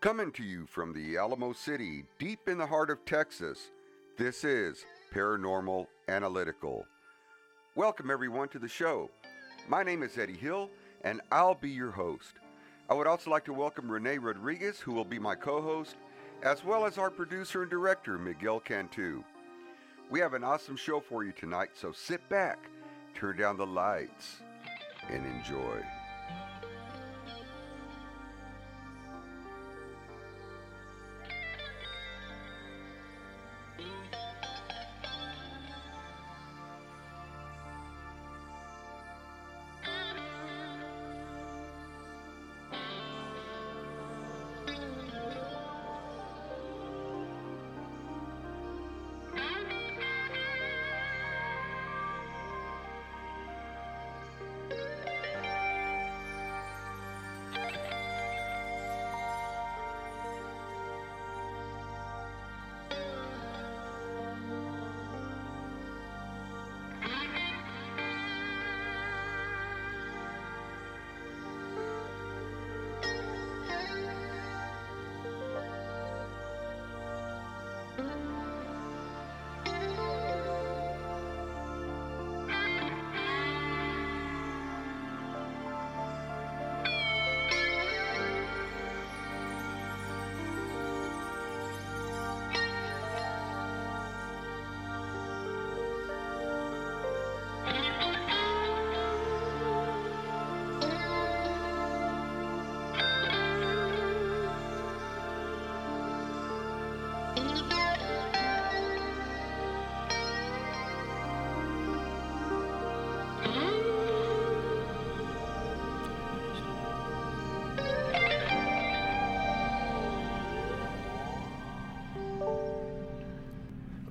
Coming to you from the Alamo City, deep in the heart of Texas, this is Paranormal Analytical. Welcome, everyone, to the show. My name is Eddie Hill, and I'll be your host. I would also like to welcome Renee Rodriguez, who will be my co host, as well as our producer and director, Miguel Cantu. We have an awesome show for you tonight, so sit back, turn down the lights, and enjoy.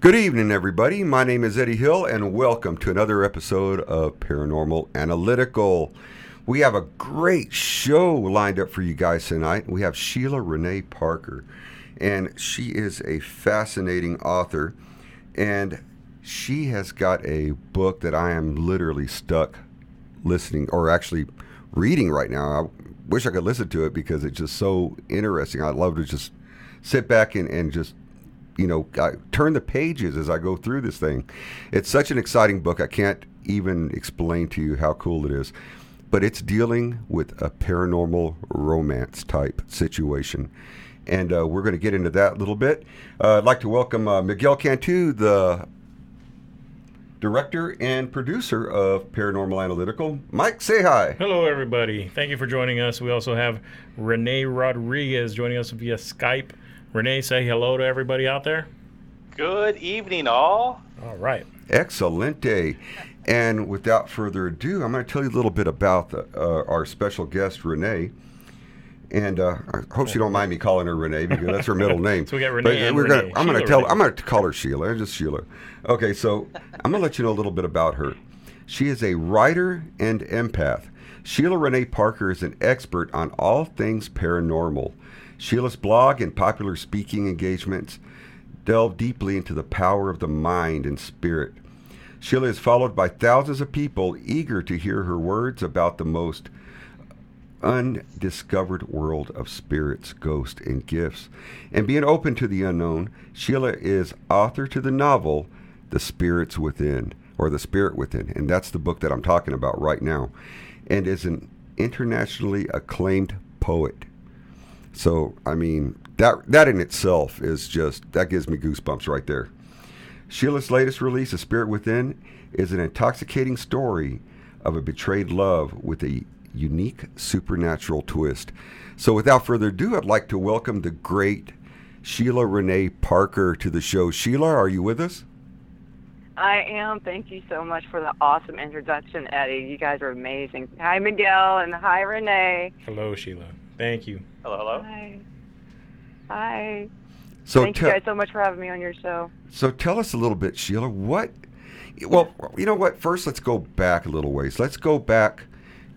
Good evening, everybody. My name is Eddie Hill, and welcome to another episode of Paranormal Analytical. We have a great show lined up for you guys tonight. We have Sheila Renee Parker, and she is a fascinating author, and she has got a book that I am literally stuck listening or actually reading right now. I wish I could listen to it because it's just so interesting. I'd love to just sit back and, and just you know, I turn the pages as I go through this thing. It's such an exciting book. I can't even explain to you how cool it is. But it's dealing with a paranormal romance type situation. And uh, we're going to get into that a little bit. Uh, I'd like to welcome uh, Miguel Cantu, the director and producer of Paranormal Analytical. Mike, say hi. Hello, everybody. Thank you for joining us. We also have Renee Rodriguez joining us via Skype. Renee, say hello to everybody out there. Good evening, all. All right. Excellent day. And without further ado, I'm going to tell you a little bit about the, uh, our special guest, Renee. And uh, I hope she don't mind me calling her Renee because that's her middle name. so we got Renee. and we're Renee. gonna, I'm going to tell. Renee. I'm going to call her Sheila. Just Sheila. Okay, so I'm going to let you know a little bit about her. She is a writer and empath. Sheila Renee Parker is an expert on all things paranormal. Sheila's blog and popular speaking engagements delve deeply into the power of the mind and spirit. Sheila is followed by thousands of people eager to hear her words about the most undiscovered world of spirits, ghosts, and gifts. And being open to the unknown, Sheila is author to the novel The Spirits Within, or The Spirit Within. And that's the book that I'm talking about right now. And is an internationally acclaimed poet. So, I mean, that, that in itself is just, that gives me goosebumps right there. Sheila's latest release, The Spirit Within, is an intoxicating story of a betrayed love with a unique supernatural twist. So, without further ado, I'd like to welcome the great Sheila Renee Parker to the show. Sheila, are you with us? I am. Thank you so much for the awesome introduction, Eddie. You guys are amazing. Hi, Miguel, and hi, Renee. Hello, Sheila. Thank you. Hello, hello. Hi. Hi. So, Thank te- you guys so much for having me on your show. so tell us a little bit, Sheila. What? Well, you know what? First, let's go back a little ways. Let's go back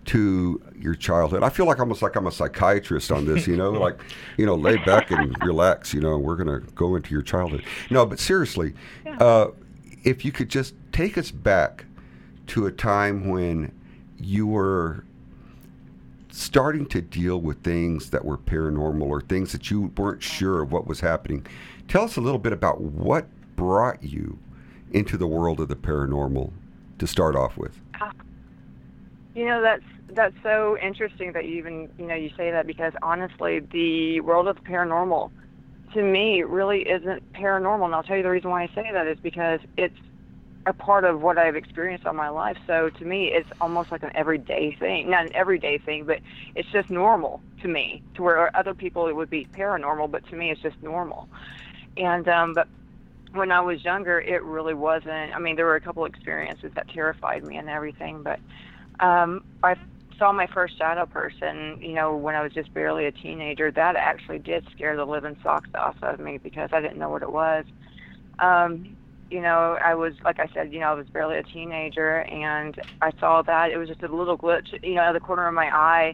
to your childhood. I feel like almost like I'm a psychiatrist on this, you know, like, you know, lay back and relax, you know, we're going to go into your childhood. No, but seriously, Yeah. uh, if you could just take us back to a time when you were starting to deal with things that were paranormal or things that you weren't sure of what was happening. Tell us a little bit about what brought you into the world of the paranormal to start off with. You know, that's that's so interesting that you even you know you say that because honestly, the world of the paranormal, to me, really isn't paranormal. And I'll tell you the reason why I say that is because it's a part of what I've experienced all my life. So to me, it's almost like an everyday thing. Not an everyday thing, but it's just normal to me. To where other people it would be paranormal, but to me, it's just normal. And um, but when I was younger, it really wasn't. I mean, there were a couple experiences that terrified me and everything, but um, I saw my first shadow person, you know, when I was just barely a teenager. That actually did scare the living socks off of me because I didn't know what it was. Um, you know, I was, like I said, you know, I was barely a teenager and I saw that. It was just a little glitch, you know, out of the corner of my eye.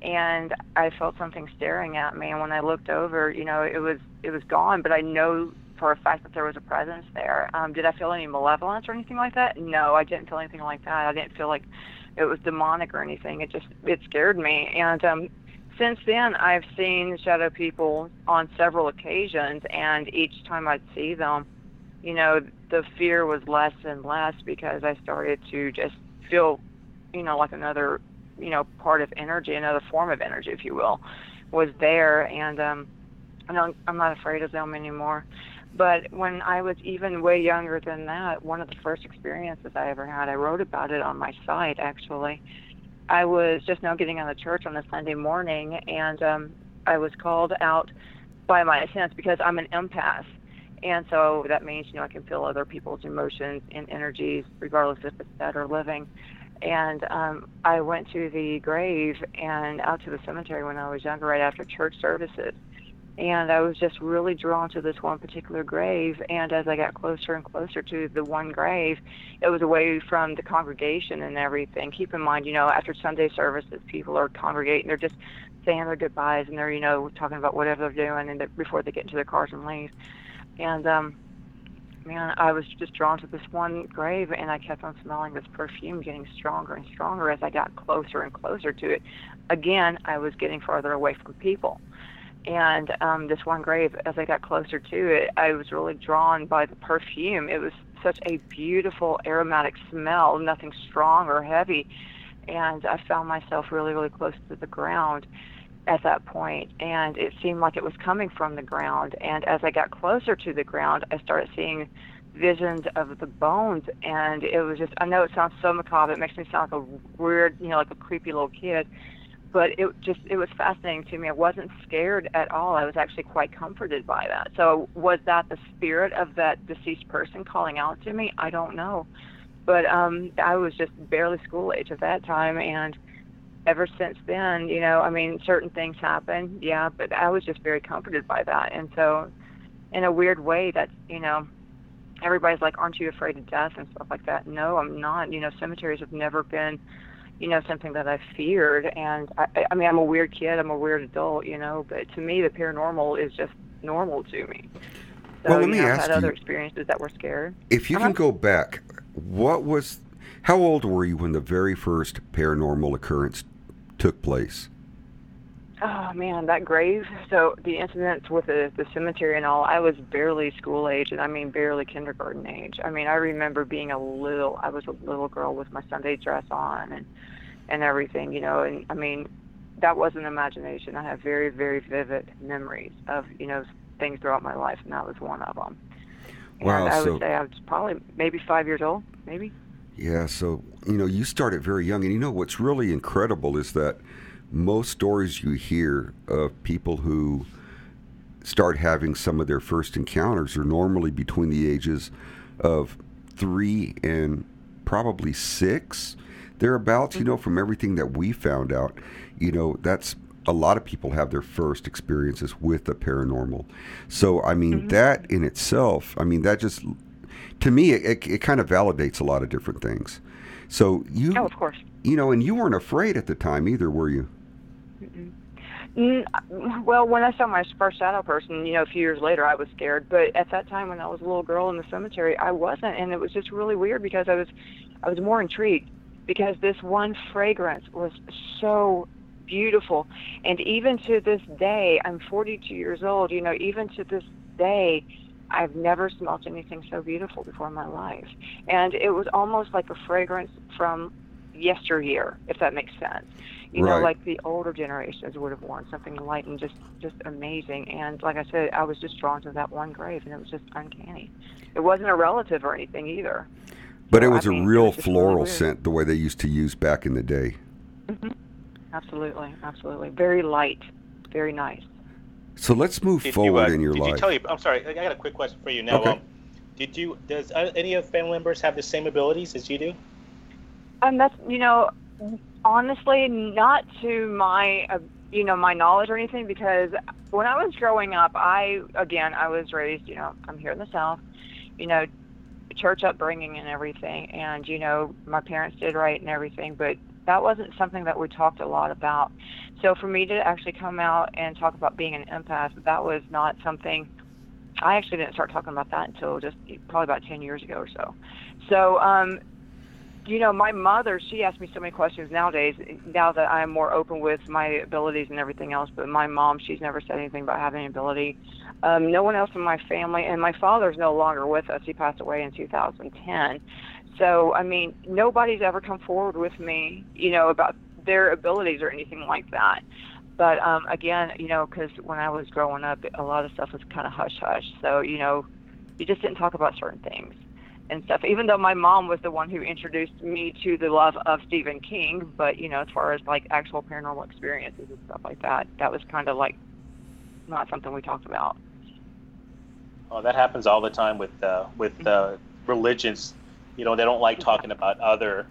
And I felt something staring at me. And when I looked over, you know, it was, it was gone, but I know for a fact that there was a presence there. Um, did I feel any malevolence or anything like that? No, I didn't feel anything like that. I didn't feel like it was demonic or anything. It just it scared me. And um, since then, I've seen shadow people on several occasions, and each time I'd see them, you know, the fear was less and less because I started to just feel, you know, like another, you know, part of energy, another form of energy, if you will, was there, and um, I don't, I'm not afraid of them anymore. But when I was even way younger than that, one of the first experiences I ever had, I wrote about it on my site actually. I was just now getting out of church on a Sunday morning, and um, I was called out by my sense because I'm an empath. And so that means, you know, I can feel other people's emotions and energies, regardless if it's dead or living. And um, I went to the grave and out to the cemetery when I was younger, right after church services and I was just really drawn to this one particular grave. And as I got closer and closer to the one grave, it was away from the congregation and everything. Keep in mind, you know, after Sunday services, people are congregating; they're just saying their goodbyes and they're, you know, talking about whatever they're doing, and before they get into their cars and leave. And um, man, I was just drawn to this one grave, and I kept on smelling this perfume getting stronger and stronger as I got closer and closer to it. Again, I was getting farther away from people and um, this one grave, as I got closer to it, I was really drawn by the perfume. It was such a beautiful aromatic smell, nothing strong or heavy, and I found myself really, really close to the ground at that point, and it seemed like it was coming from the ground. And as I got closer to the ground, I started seeing visions of the bones, and it was just—I know it sounds so macabre. It makes me sound like a weird, you know, like a creepy little kid but it just it was fascinating to me. I wasn't scared at all. I was actually quite comforted by that. So was that the spirit of that deceased person calling out to me? I don't know. But um I was just barely school age at that time and ever since then, you know, I mean certain things happen, yeah, but I was just very comforted by that. And so in a weird way that's, you know, everybody's like, Aren't you afraid of death and stuff like that? No, I'm not. You know, cemeteries have never been you know, something that I feared. And I, I mean, I'm a weird kid, I'm a weird adult, you know, but to me, the paranormal is just normal to me. So, well, let me you know, ask I've had you, other experiences that were scared. If you Uh-huh. can go back, what was, how old were you when the very first paranormal occurrence took place? Oh man, that grave. So the incidents with the, the cemetery and all, I was barely school age, and I mean barely kindergarten age. I mean, I remember being a little. I was a little girl with my Sunday dress on and and everything, you know. And I mean, that wasn't imagination. I have very very vivid memories of you know things throughout my life, and that was one of them. And Wow, I so- would say I was probably maybe five years old, maybe. Yeah, so you know, you started very young, and you know what's really incredible is that most stories you hear of people who start having some of their first encounters are normally between the ages of three and probably six, thereabouts. You know, mm-hmm. from everything that we found out, you know, that's a lot of people have their first experiences with the paranormal. So, I mean, mm-hmm. that in itself, I mean, that just to me, it, it, it kind of validates a lot of different things. So you, Oh, of course. you know, and you weren't afraid at the time either, were you? Mm, well, when I saw my first shadow person, you know, a few years later, I was scared. But at that time, when I was a little girl in the cemetery, I wasn't, and it was just really weird because I was, I was more intrigued because this one fragrance was so beautiful. And even to this day, I'm 42 years old. You know, even to this day, I've never smelt anything so beautiful before in my life. And it was almost like a fragrance from yesteryear, if that makes sense. You Right. know, like the older generations would have worn something light and just just amazing. And like I said, I was just drawn to that one grave, and it was just uncanny. It wasn't a relative or anything either. But it So, I was a mean, it real was just really floral scent, the way they used to use back in the day. Mm-hmm. Absolutely, absolutely. Very light, very nice. So let's move Did forward you, uh, in your did life. you tell you? I'm sorry. I got a quick question for you now. Okay. Um, did you? Does uh, any of family members have the same abilities as you do? And that's you know, honestly, not to my uh, you know my knowledge or anything because when I was growing up, I again I was raised you know I'm here in the South, you know, church upbringing and everything, and you know my parents did right and everything, but that wasn't something that we talked a lot about. So for me to actually come out and talk about being an empath, that was not something. I actually didn't start talking about that until just probably about 10 years ago or so. So, um, you know, my mother, she asks me so many questions nowadays, now that I'm more open with my abilities and everything else. But my mom, she's never said anything about having an ability. Um, no one else in my family, and my father's no longer with us. He passed away in 2010. So, I mean, nobody's ever come forward with me, you know, about their abilities or anything like that. But um, again, you know, because when I was growing up, a lot of stuff was kind of hush hush. So, you know, you just didn't talk about certain things and stuff. Even though my mom was the one who introduced me to the love of Stephen King, but you know, as far as like actual paranormal experiences and stuff like that, that was kind of like not something we talked about. Oh, that happens all the time with uh, with uh, religions. You know, they don't like talking about other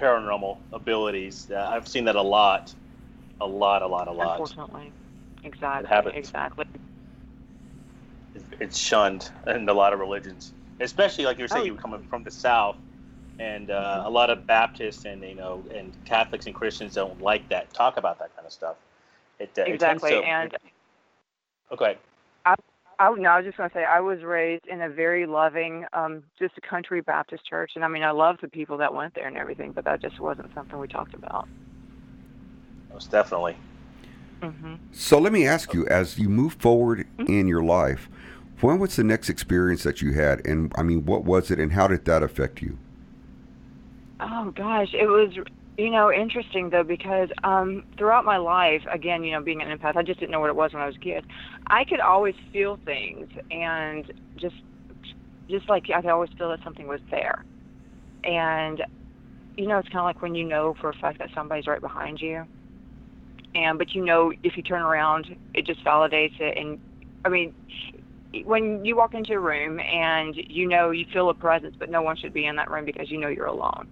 paranormal abilities. Uh, I've seen that a lot, a lot, a lot, a lot. Unfortunately, exactly, exactly. It's- It's shunned in a lot of religions, especially like you were saying, Oh. you were coming from the South, and uh, a lot of Baptists and you know and Catholics and Christians don't like that. Talk about that kind of stuff. It, uh, it Exactly, to- and okay. I no, I was just going to say I was raised in a very loving, um, just a country Baptist church, and I mean I love the people that went there and everything, but that just wasn't something we talked about. Most definitely. hmm So let me ask you, as you move forward in your life, when was the next experience that you had? And I mean, what was it and how did that affect you? Oh gosh, it was you know interesting though because um, throughout my life, again, you know, being an empath, I just didn't know what it was when I was a kid. I could always feel things and just just like I could always feel that something was there, and you know, it's kind of like when you know for a fact that somebody's right behind you, and but you know if you turn around, it just validates it, and I mean. When you walk into a room and you know you feel a presence, but no one should be in that room because you know you're alone.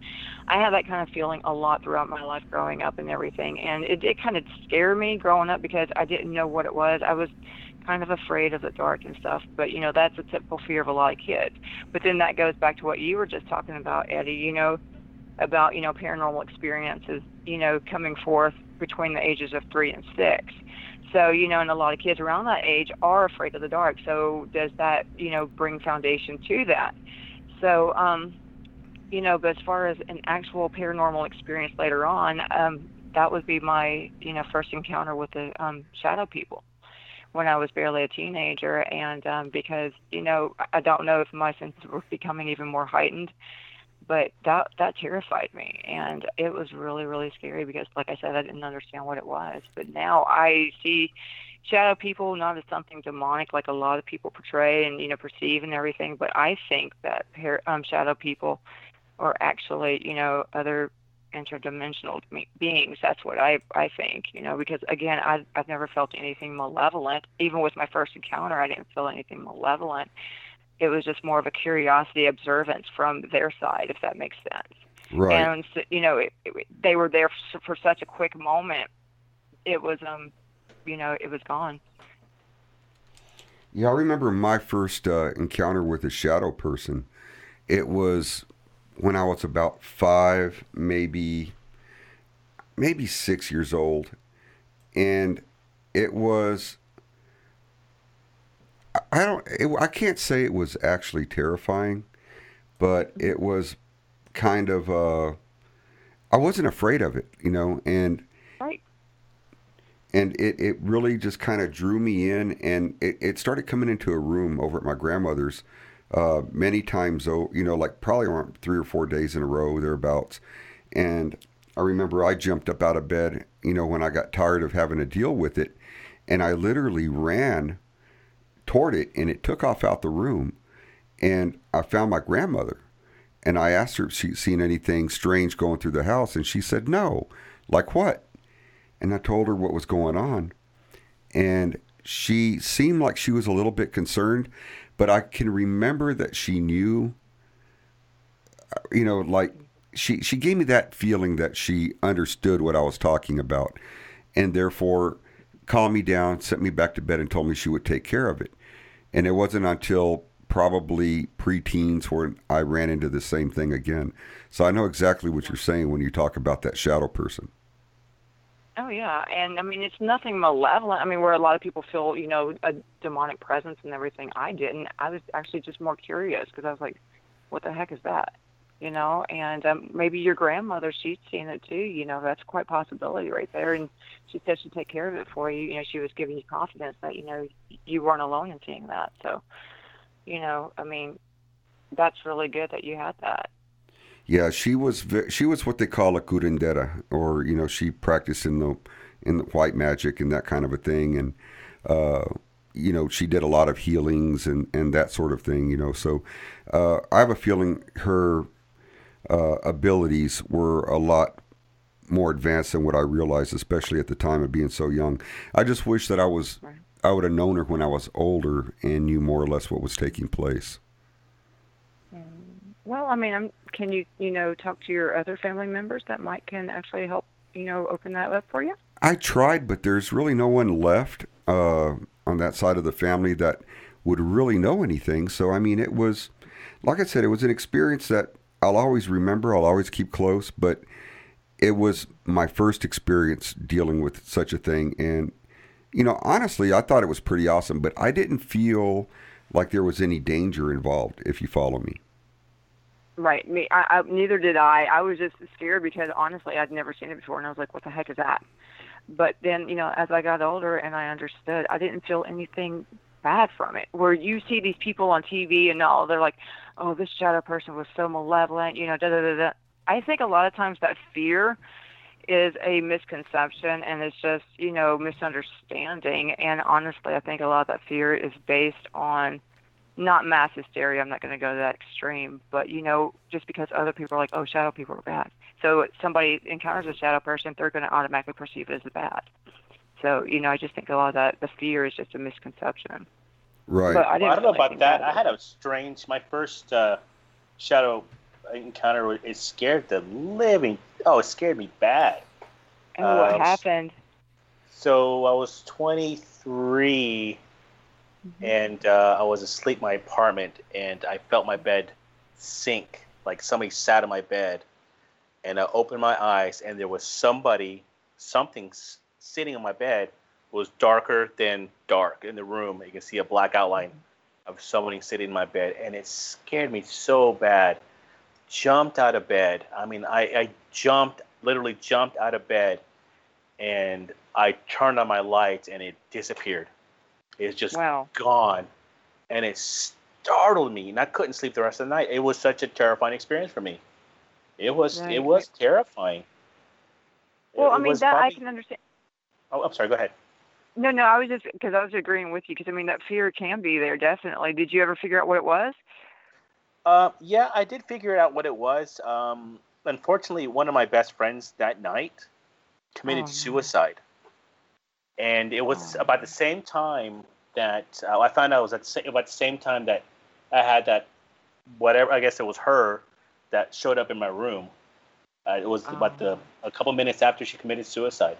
I had that kind of feeling a lot throughout my life growing up and everything. And it did kind of scare me growing up because I didn't know what it was. I was kind of afraid of the dark and stuff. But, you know, that's a typical fear of a lot of kids. But then that goes back to what you were just talking about, Eddie, you know, about, you know, paranormal experiences, you know, coming forth between the ages of three and six. So, you know, and a lot of kids around that age are afraid of the dark. So does that, you know, bring foundation to that? So, um, you know, but as far as an actual paranormal experience later on, um, that would be my, you know, first encounter with the um, shadow people when I was barely a teenager. And um, because, you know, I- don't know if my senses were becoming even more heightened, but that that terrified me, and it was really really scary because, like I said, I didn't understand what it was. But now I see shadow people not as something demonic like a lot of people portray and you know perceive and everything. But I think that um, shadow people are actually you know other interdimensional me- beings. That's what I I think. You know, because again, i've I've never felt anything malevolent. Even with my first encounter, I didn't feel anything malevolent. It was just more of a curiosity observance from their side, if that makes sense. Right. And so, you know, it, it, they were there for, for such a quick moment. It was um, you know, it was gone. Yeah, I remember my first uh, encounter with a shadow person. It was when I was about five, maybe, maybe six years old, and it was. I- don't. It, I can't say it was actually terrifying, but it was kind of. Uh, I wasn't afraid of it, you know, and Right. and it, it really just kind of drew me in and it, it started coming into a room over at my grandmother's uh, many times oh you know like probably around three or four days in a row thereabouts and i remember i jumped up out of bed you know when i got tired of having to deal with it and i literally ran toward it and it took off out the room and i found my grandmother and i asked her if she'd seen anything strange going through the house and she said no like what and I told her what was going on. And she seemed like she was a little bit concerned, but I can remember that she knew, you know, like she, she gave me that feeling that she understood what I was talking about and therefore calmed me down, sent me back to bed, and told me she would take care of it. And it wasn't until probably preteens where I ran into the same thing again. So I know exactly what you're saying when you talk about that shadow person. Oh yeah, and I mean it's nothing malevolent. I mean where a lot of people feel you know a demonic presence and everything. I didn't. I was actually just more curious because I was like, what the heck is that? You know, and um, maybe your grandmother she's seen it too. You know, that's quite possibility right there. And she said she'd take care of it for you. You know, she was giving you confidence that you know you weren't alone in seeing that. So, you know, I mean, that's really good that you had that. Yeah, she was she was what they call a curandera, or you know, she practiced in the in the white magic and that kind of a thing, and uh, you know, she did a lot of healings and and that sort of thing. You know, so uh, I have a feeling her uh, abilities were a lot more advanced than what I realized, especially at the time of being so young. I just wish that I was I would have known her when I was older and knew more or less what was taking place. Well, I mean, I'm, can you you know talk to your other family members that might can actually help you know open that up for you? I tried, but there's really no one left uh, on that side of the family that would really know anything. So I mean, it was like I said, it was an experience that I'll always remember. I'll always keep close, but it was my first experience dealing with such a thing, and you know, honestly, I thought it was pretty awesome, but I didn't feel like there was any danger involved. If you follow me. Right. Me. I, I, neither did I. I was just scared because honestly, I'd never seen it before, and I was like, "What the heck is that?" But then, you know, as I got older and I understood, I didn't feel anything bad from it. Where you see these people on TV and all, they're like, "Oh, this shadow person was so malevolent," you know, da da da da. I think a lot of times that fear is a misconception and it's just, you know, misunderstanding. And honestly, I think a lot of that fear is based on not mass hysteria. I'm not going to go to that extreme, but you know, just because other people are like, "Oh, shadow people are bad," so somebody encounters a shadow person, they're going to automatically perceive it as bad. So you know, I just think a lot of that the fear is just a misconception. Right. But I, well, I don't know about that. I had a strange. My first uh, shadow encounter. It scared the living. Oh, it scared me bad. And uh, what happened? So I was 23 mm-hmm. and uh, I was asleep in my apartment, and I felt my bed sink, like somebody sat on my bed, and I opened my eyes, and there was somebody, something sitting on my bed, was darker than dark in the room. You can see a black outline of somebody sitting in my bed, and it scared me so bad. Jumped out of bed. I mean, I, I jumped, literally jumped out of bed, and I turned on my lights, and it disappeared It's just wow. gone. And it startled me, and I couldn't sleep the rest of the night. It was such a terrifying experience for me. It was right. it was terrifying. Well, it, I mean that probably... I can understand. Oh, I'm sorry. Go ahead. No, no, I was just because I was agreeing with you because I mean that fear can be there definitely. Did you ever figure out what it was? Uh, yeah, I did figure out what it was. Um, unfortunately, one of my best friends that night committed oh, suicide and it was oh. about the same time that uh, I found out it was at the, about the same time that I had that whatever I guess it was her that showed up in my room. Uh, it was oh. about the a couple minutes after she committed suicide,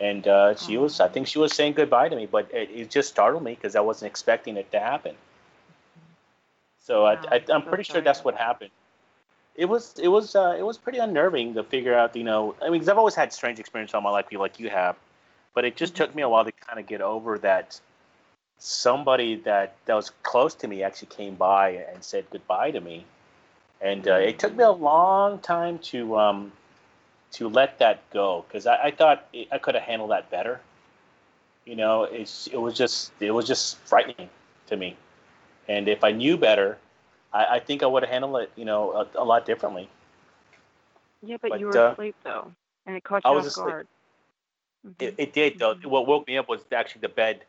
and uh, she oh. was I think she was saying goodbye to me, but it, it just startled me because I wasn't expecting it to happen. So wow. I, am pretty sure that's what happened. It was it was uh, it was pretty unnerving to figure out you know I mean because I've always had strange experiences all my life like you have but it just took me a while to kind of get over that somebody that, that was close to me actually came by and said goodbye to me. And uh, it took me a long time to um, to let that go because I, I, thought I could have handled that better. You know, it's it was just it was just frightening to me. And if I knew better, I, I think I would have handled it, you know, a, a lot differently. Yeah, but, But, you were uh, asleep though, and it caught I you was off asleep. guard. It, Mhm. it did though. Mhm. What woke me up was actually the bed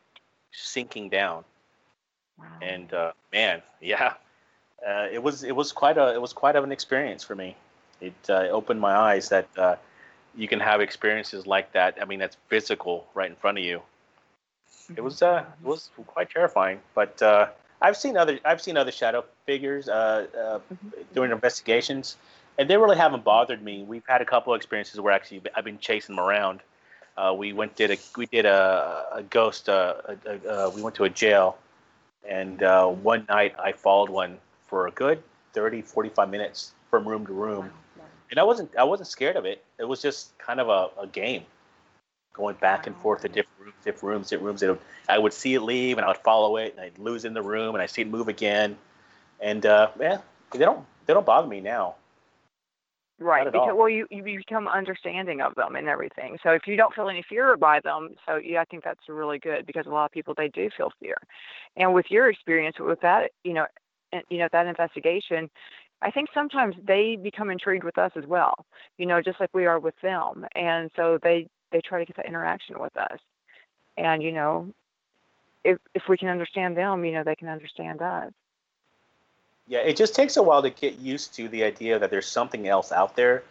sinking down. Wow. and uh, man, yeah, uh, it was it was quite a it was quite of an experience for me. It uh, opened my eyes that uh, you can have experiences like that. I mean, that's physical right in front of you. It was uh, it was quite terrifying. But uh, I've seen other I've seen other shadow figures uh, uh, during investigations, and they really haven't bothered me. We've had a couple of experiences where actually I've been chasing them around. Uh, we went did a we did a, a ghost. Uh, a, a, uh, we went to a jail, and uh, one night I followed one for a good 30, 45 minutes from room to room, and I wasn't I wasn't scared of it. It was just kind of a, a game, going back and forth to different rooms, different rooms, different rooms. It would, I would see it leave, and I would follow it, and I'd lose in the room, and I see it move again, and uh, yeah, they don't they don't bother me now. Right, because all. well, you you become understanding of them and everything. So if you don't feel any fear by them, so yeah, I think that's really good because a lot of people they do feel fear. And with your experience with that, you know, and, you know that investigation, I think sometimes they become intrigued with us as well. You know, just like we are with them, and so they they try to get that interaction with us. And you know, if if we can understand them, you know, they can understand us. Yeah, it just takes a while to get used to the idea that there's something else out there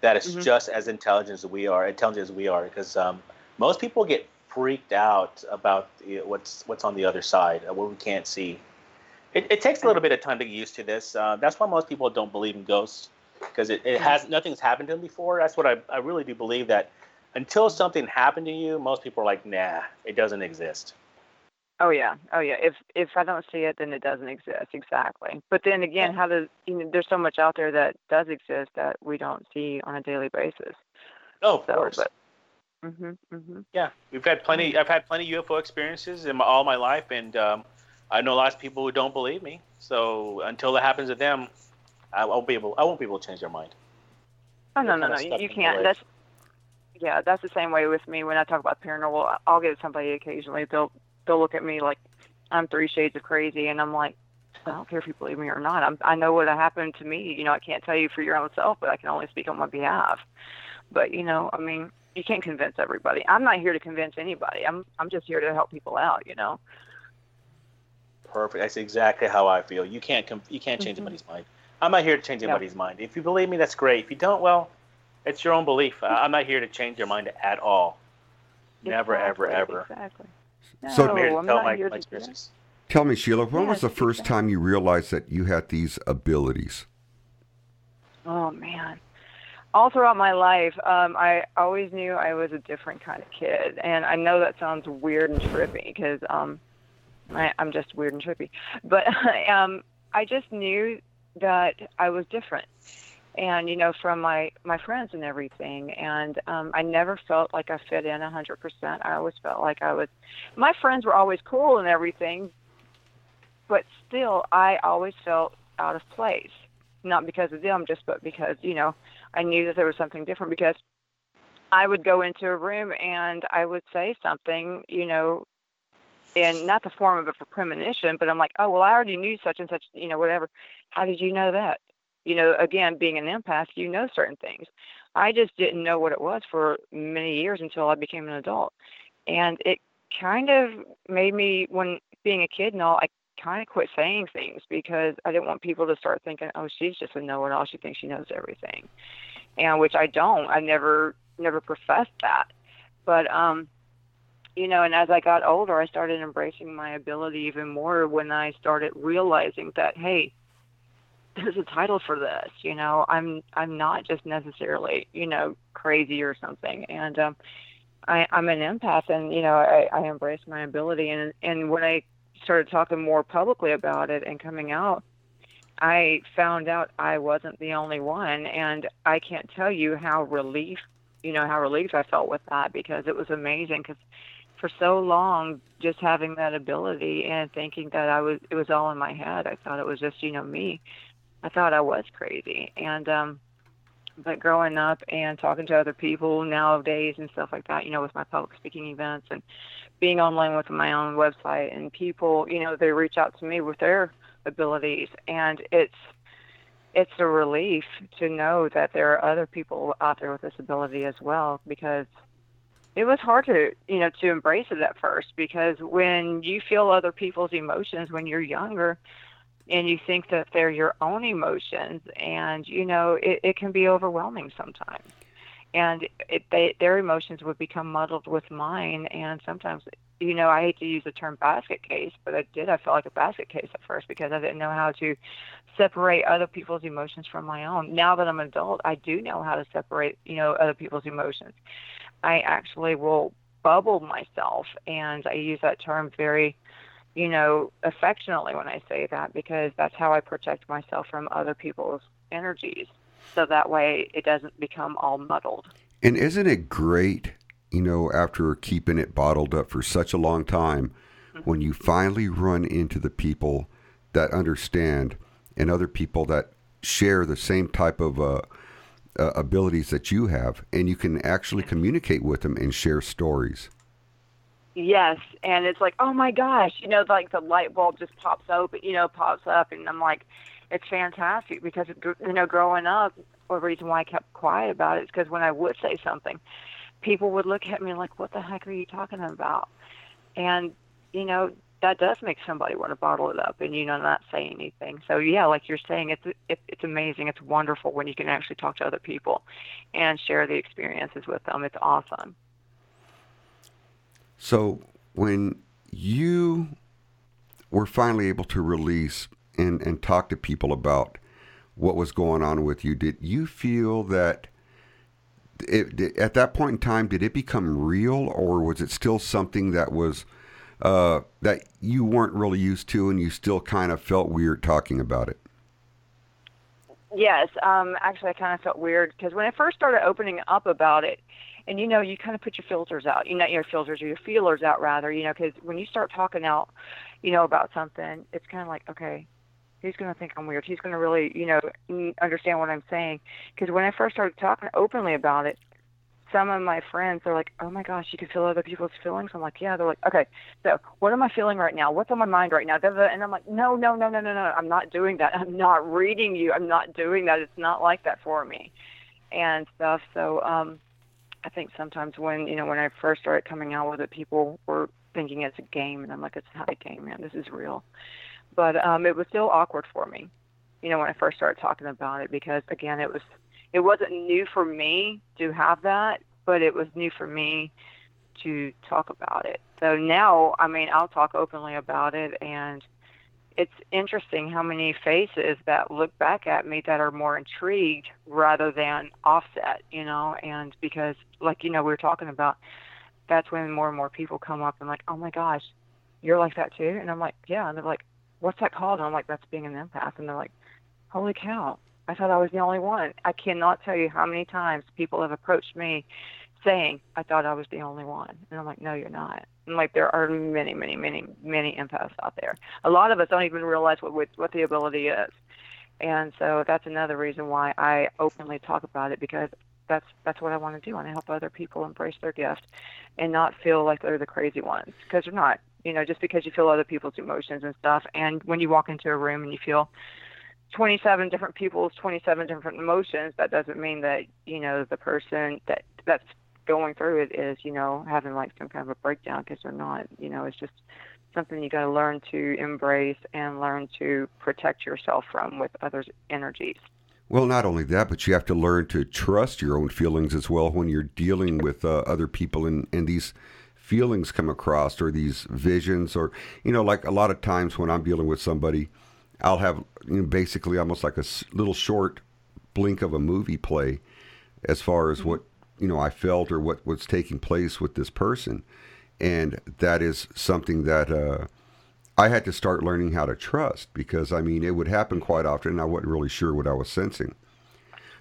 that is Mhm. just as intelligent as we are, intelligent as we are. Because um, most people get freaked out about you know, what's what's on the other side, uh, what we can't see. It, it takes a little bit of time to get used to this. Uh, that's why most people don't believe in ghosts because it, it has nothing's happened to them before. That's what I, I really do believe that until something happened to you, most people are like, nah, it doesn't exist. Oh yeah, oh yeah. If if I don't see it, then it doesn't exist. Exactly. But then again, how does you know? There's so much out there that does exist that we don't see on a daily basis. Oh, of So, course. but mhm, mhm. Yeah, we've had plenty. I've had plenty UFO experiences in my, all my life, and um, I know lots of people who don't believe me. So until it happens to them, I won't be able. I won't be able to change their mind. Oh no, no, no. You, you can't. That's yeah. That's the same way with me when I talk about paranormal. I'll get somebody occasionally. They'll they'll look at me like I'm three shades of crazy, and I'm like. I don't care if you believe me or not. I'm, I know what happened to me. You know, I can't tell you for your own self, but I can only speak on my behalf. But you know, I mean, you can't convince everybody. I'm not here to convince anybody. I'm I'm just here to help people out. You know. Perfect. That's exactly how I feel. You can't. Com- you can't change Mhm. anybody's mind. I'm not here to change Yeah. anybody's mind. If you believe me, that's great. If you don't, well, it's your own belief. I- I'm not here to change your mind at all. Never, ever, ever. Exactly. So- I'm here to I'm tell my, here my to experiences. Tell me, Sheila, when was the first exactly. time you realized that you had these abilities? Oh man. All throughout my life, um, I always knew I was a different kind of kid, and I know that sounds weird and trippy because um, I, I'm just weird and trippy, but um, I just knew that I was different, and you know, from my my friends and everything, and um, I never felt like I fit in a hundred percent. I always felt like I was. My friends were always cool and everything, but still, I always felt out of place not because of them, just but because you know I knew that there was something different. Because I would go into a room and I would say something, you know, in not the form of a premonition, but I'm like, oh well, I already knew such and such, you know, whatever. How did you know that? You know, again, being an empath, you know certain things. I just didn't know what it was for many years until I became an adult, and it kind of made me when being a kid and all, I kind of quit saying things because I didn't want people to start thinking, "Oh, she's just a know-it-all. She thinks she knows everything," and which I don't. I never never professed that. But um, you know, and as I got older, I started embracing my ability even more when I started realizing that, hey, there's a title for this. You know, I'm I'm not just necessarily you know crazy or something, and um, I, I'm an empath, and you know, I, I embrace my ability, and and when I started talking more publicly about it and coming out, I found out I wasn't the only one, and I can't tell you how relief, you know, how relieved I felt with that because it was amazing. Because for so long, just having that ability and thinking that I was, it was all in my head. I thought it was just, you know, me. I thought I was crazy, and um, but growing up and talking to other people nowadays and stuff like that, you know, with my public speaking events and being online with my own website and people, you know, they reach out to me with their abilities and it's it's a relief to know that there are other people out there with this ability as well because it was hard to you know to embrace it at first because when you feel other people's emotions when you're younger and you think that they're your own emotions and you know it, it can be overwhelming sometimes and it, they, their emotions would become muddled with mine and sometimes you know i hate to use the term basket case but i did i felt like a basket case at first because i didn't know how to separate other people's emotions from my own. Now that i'm an adult i do know how to separate you know other people's emotions. I actually will bubble myself and i use that term very you know affectionately when i say that because that's how i protect myself from other people's energies so that way it doesn't become all muddled. And isn't it great, you know, after keeping it bottled up for such a long time, mm-hmm. when you finally run into the people that understand and other people that share the same type of uh, uh, abilities that you have, and you can actually communicate with them and share stories. Yes, and it's like, oh my gosh, you know, like the light bulb just pops open, you know, pops up, and I'm like, it's fantastic because you know growing up the reason why I kept quiet about it is because when I would say something, people would look at me like, "What the heck are you talking about?" And you know that does make somebody want to bottle it up and you know not say anything. So yeah, like you're saying, it's it, it's amazing. It's wonderful when you can actually talk to other people and share the experiences with them. It's awesome. So when you were finally able to release and, and talk to people about what was going on with you, did you feel that it, at that point in time, did it become real, or was it still something that was uh, that you weren't really used to, and you still kind of felt weird talking about it? Yes, um, actually, I kind of felt weird because when I first started opening up about it, and you know, you kind of put your filters out, you know, your filters or your feelers out rather, you know, because when you start talking out, you know, about something, it's kind of like, okay, he's going to think I'm weird. He's going to really, you know, understand what I'm saying. Because when I first started talking openly about it, some of my friends are like, "Oh my gosh, you can feel other people's feelings." I'm like, "Yeah." They're like, "Okay, so what am I feeling right now? What's on my mind right now?" And I'm like, "No, no, no, no, no, no. I'm not doing that. I'm not reading you. I'm not doing that. It's not like that for me." And stuff. So, um, I think sometimes when you know when I first started coming out with it, people were thinking it's a game, and I'm like, "It's not a game, man. This is real." But um, it was still awkward for me, you know, when I first started talking about it because again, it was it wasn't new for me to have that, but it was new for me to talk about it. So now, I mean, I'll talk openly about it, and it's interesting how many faces that look back at me that are more intrigued rather than offset, you know, and because, like, you know, we were talking about, that's when more and more people come up and like, oh my gosh, you're like that too, and I'm like, yeah, and they're like, what's that called? And I'm like, that's being an empath. And they're like, holy cow, I thought I was the only one. I cannot tell you how many times people have approached me saying, I thought I was the only one. And I'm like, no, you're not. And like, there are many, many, many, many empaths out there. A lot of us don't even realize what, what the ability is. And so that's another reason why I openly talk about it because that's that's what I want to do. I want to help other people embrace their gift and not feel like they're the crazy ones because they're not you know, just because you feel other people's emotions and stuff. And when you walk into a room and you feel 27 different people's 27 different emotions, that doesn't mean that, you know, the person that that's going through it is, you know, having like some kind of a breakdown because they're not, you know, it's just something you got to learn to embrace and learn to protect yourself from with others' energies. Well, not only that, but you have to learn to trust your own feelings as well when you're dealing with uh, other people in, in these feelings come across or these visions or you know like a lot of times when i'm dealing with somebody i'll have you know, basically almost like a little short blink of a movie play as far as what you know i felt or what was taking place with this person. And that is something that uh, i had to start learning how to trust because i mean it would happen quite often and i wasn't really sure what i was sensing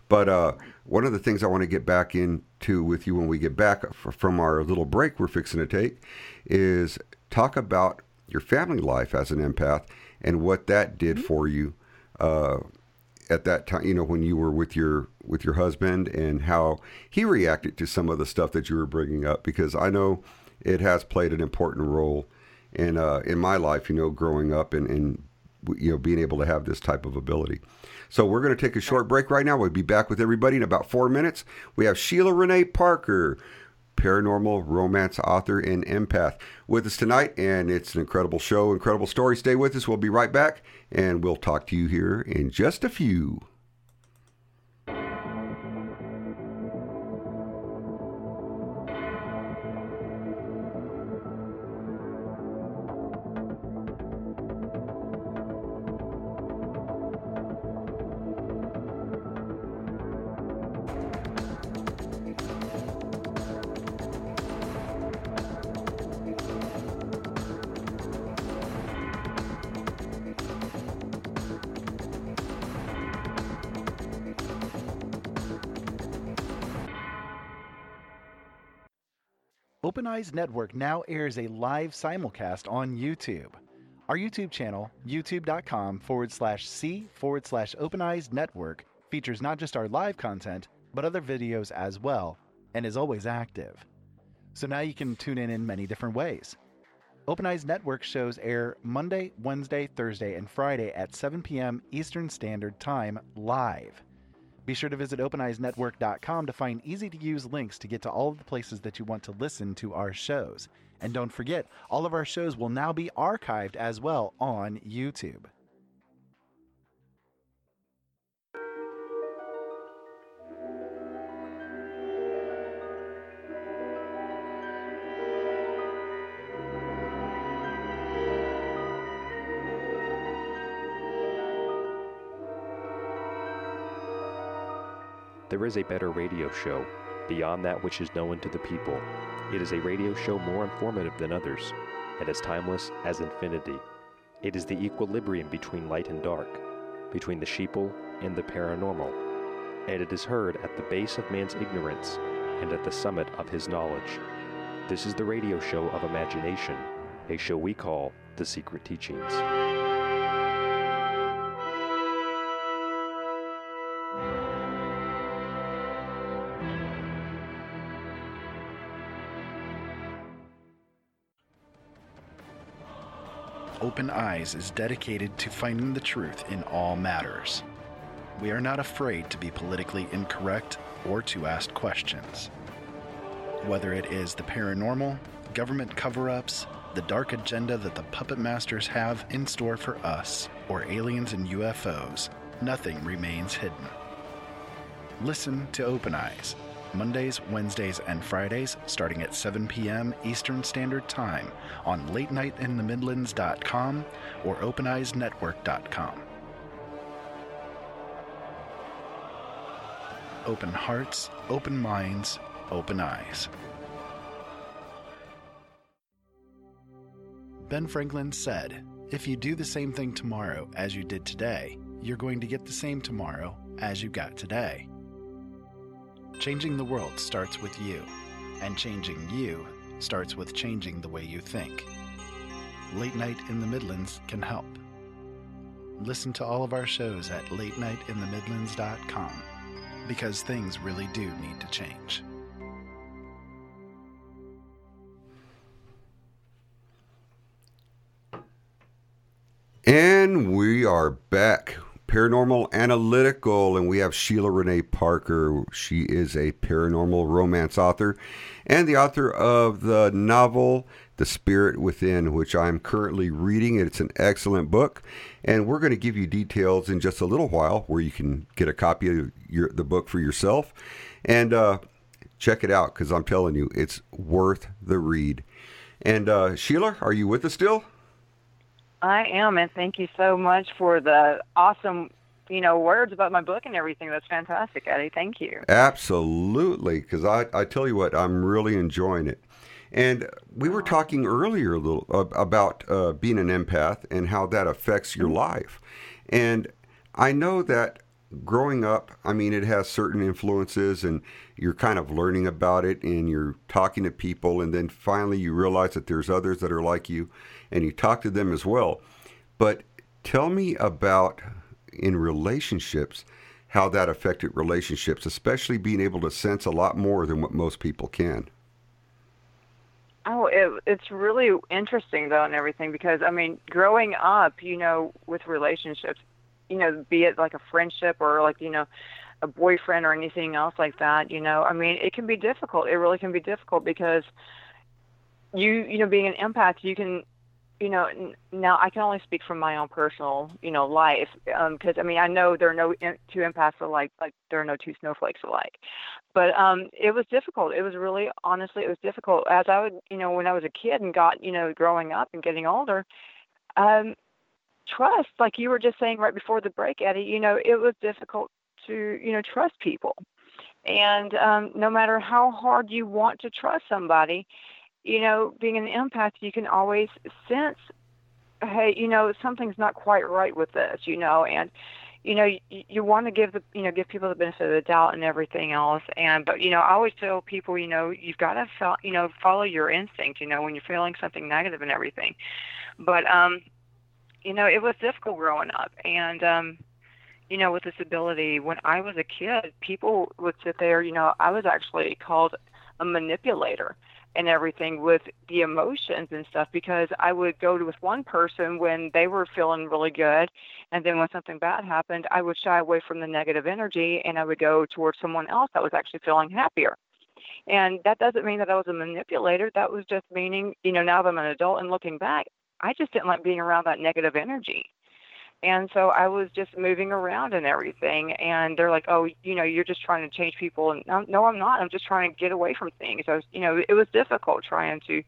but uh, one of the things I want to get back into with you when we get back from our little break we're fixing to take is talk about your family life as an empath and what that did mm-hmm. for you uh, at that time, you know, when you were with your with your husband and how he reacted to some of the stuff that you were bringing up because I know it has played an important role in uh, in my life, you know, growing up and, and you know being able to have this type of ability. So we're going to take a short break right now. We'll be back with everybody in about four minutes. We have Sheila Renee Parker, paranormal romance author and empath, with us tonight, and it's an incredible show, incredible story. Stay with us. We'll be right back, and we'll talk to you here in just a few. Network now airs a live simulcast on YouTube. Our YouTube channel, youtube.com forward slash C forward slash Open Eyes Network, features not just our live content, but other videos as well, and is always active. So now you can tune in in many different ways. Open Eyes Network shows air Monday, Wednesday, Thursday, and Friday at 7 p.m. Eastern Standard Time live. Be sure to visit OpenEyesNetwork.com to find easy to use links to get to all of the places that you want to listen to our shows. And don't forget, all of our shows will now be archived as well on YouTube. There is a better radio show, beyond that which is known to the people. It is a radio show more informative than others, and as timeless as infinity. It is the equilibrium between light and dark, between the sheeple and the paranormal, and it is heard at the base of man's ignorance and at the summit of his knowledge. This is the radio show of imagination, a show we call The Secret Teachings. Open Eyes is dedicated to finding the truth in all matters. We are not afraid to be politically incorrect or to ask questions. Whether it is the paranormal, government cover ups, the dark agenda that the puppet masters have in store for us, or aliens and UFOs, nothing remains hidden. Listen to Open Eyes, Mondays, Wednesdays, and Fridays starting at 7 p.m. Eastern Standard Time on LateNightInTheMidlands.com or OpenEyesNetwork.com. Open hearts, open minds, open eyes. Ben Franklin said, If you do the same thing tomorrow as you did today, you're going to get the same tomorrow as you got today. Changing the world starts with you, and changing you starts with changing the way you think. Late Night in the Midlands can help. Listen to all of our shows at latenightinthemidlands.com because things really do need to change. And we are back. Paranormal Analytical, and we have Sheila Renee Parker. She is a paranormal romance author and the author of the novel The Spirit Within, which I'm currently reading. It's an excellent book, and we're going to give you details in just a little while where you can get a copy of your, the book for yourself and uh, check it out because I'm telling you, it's worth the read. And uh, Sheila, are you with us still? I am, and thank you so much for the awesome, you know, words about my book and everything. That's fantastic, Eddie. Thank you. Absolutely, because I, I tell you what, I'm really enjoying it. And we were talking earlier a little about uh, being an empath and how that affects your life. And I know that growing up, I mean, it has certain influences, and you're kind of learning about it, and you're talking to people, and then finally you realize that there's others that are like you, and you talk to them as well. But tell me about, in relationships, how that affected relationships, especially being able to sense a lot more than what most people can. Oh, it, it's really interesting though, and everything because I mean, growing up, you know, with relationships, you know, be it like a friendship or like you know, a boyfriend or anything else like that, you know, I mean, it can be difficult. It really can be difficult because you, you know, being an empath, you can you know, now I can only speak from my own personal, you know, life because um, I mean I know there are no two empaths alike, like there are no two snowflakes alike. But um, it was difficult. It was really, honestly, it was difficult. As I would, you know, when I was a kid and got, you know, growing up and getting older, um, trust, like you were just saying right before the break, Eddie, you know, it was difficult to, you know, trust people. And um, no matter how hard you want to trust somebody, you know, being an empath, you can always sense, hey, you know, something's not quite right with this, you know, and you know, you, you want to give the, you know, give people the benefit of the doubt and everything else. And, but, you know, I always tell people, you know, you've got to, feel, you know, follow your instinct, you know, when you're feeling something negative and everything. But, um, you know, it was difficult growing up. And, um, you know, with this ability, when I was a kid, people would sit there, you know, I was actually called a manipulator and everything with the emotions and stuff because I would go to with one person when they were feeling really good and then when something bad happened I would shy away from the negative energy and I would go towards someone else that was actually feeling happier. And that doesn't mean that I was a manipulator. That was just meaning, you know, now that I'm an adult and looking back, I just didn't like being around that negative energy and so I was just moving around and everything. And they're like, "Oh, you know, you're just trying to change people." And no, I'm not. I'm just trying to get away from things. I was, you know, it was difficult trying to,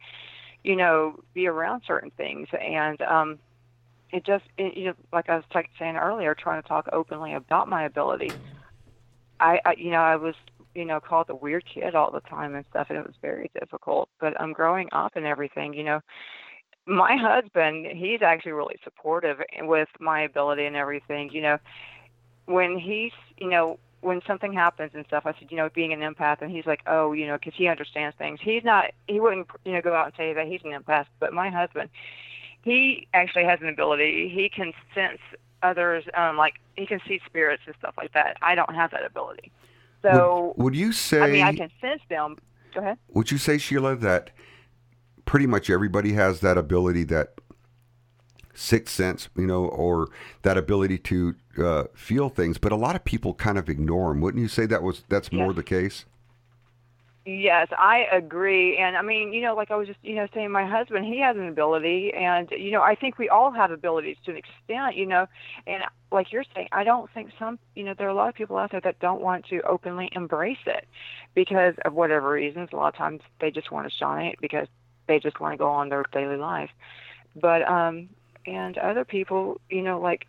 you know, be around certain things. And um, it just, it, you know, like I was t- saying earlier, trying to talk openly about my ability. I, I, you know, I was, you know, called the weird kid all the time and stuff, and it was very difficult. But I'm um, growing up and everything, you know my husband, he's actually really supportive with my ability and everything. You know, when he's, you know, when something happens and stuff, I said, you know, being an empath, and he's like, oh, you know, because he understands things. He's not, he wouldn't, you know, go out and say that he's an empath, but my husband, he actually has an ability. He can sense others, um, like he can see spirits and stuff like that. I don't have that ability. So, would, would you say? I mean, I can sense them. Go ahead. Would you say, Sheila, that pretty much everybody has that ability, that sixth sense, you know, or that ability to uh, feel things. But a lot of people kind of ignore them. Wouldn't you say that was that's more the case? Yes, I agree. And I mean, you know, like I was just, you know, saying my husband, he has an ability and you know, I think we all have abilities to an extent, you know, and like you're saying, I don't think some, you know, there are a lot of people out there that don't want to openly embrace it because of whatever reasons. A lot of times they just want to shine it because they just want to go on their daily life. But um and other people, you know, like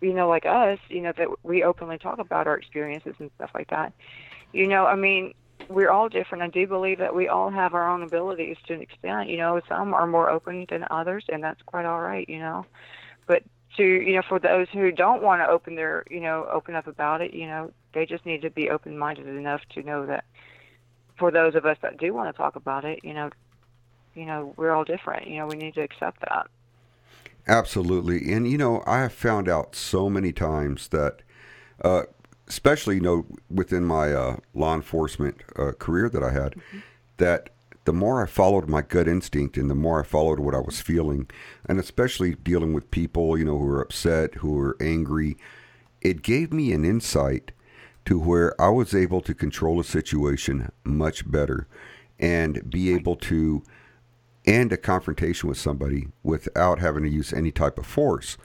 you know, like us, you know, that we openly talk about our experiences and stuff like that. You know, I mean, we're all different. I do believe that we all have our own abilities to an extent. You know, some are more open than others, and that's quite all right. You know, but to you know, for those who don't want to open their, you know, open up about it, you know, they just need to be open-minded enough to know that. For those of us that do want to talk about it, you know, you know, we're all different. You know, we need to accept that. Absolutely. And, you know, I have found out so many times that, uh, especially, you know, within my uh, law enforcement uh, career that I had, mm-hmm. that the more I followed my gut instinct and the more I followed what I was feeling, and especially dealing with people, you know, who are upset, who are angry, it gave me an insight to where I was able to control a situation much better and be able to and a confrontation with somebody without having to use any type of force.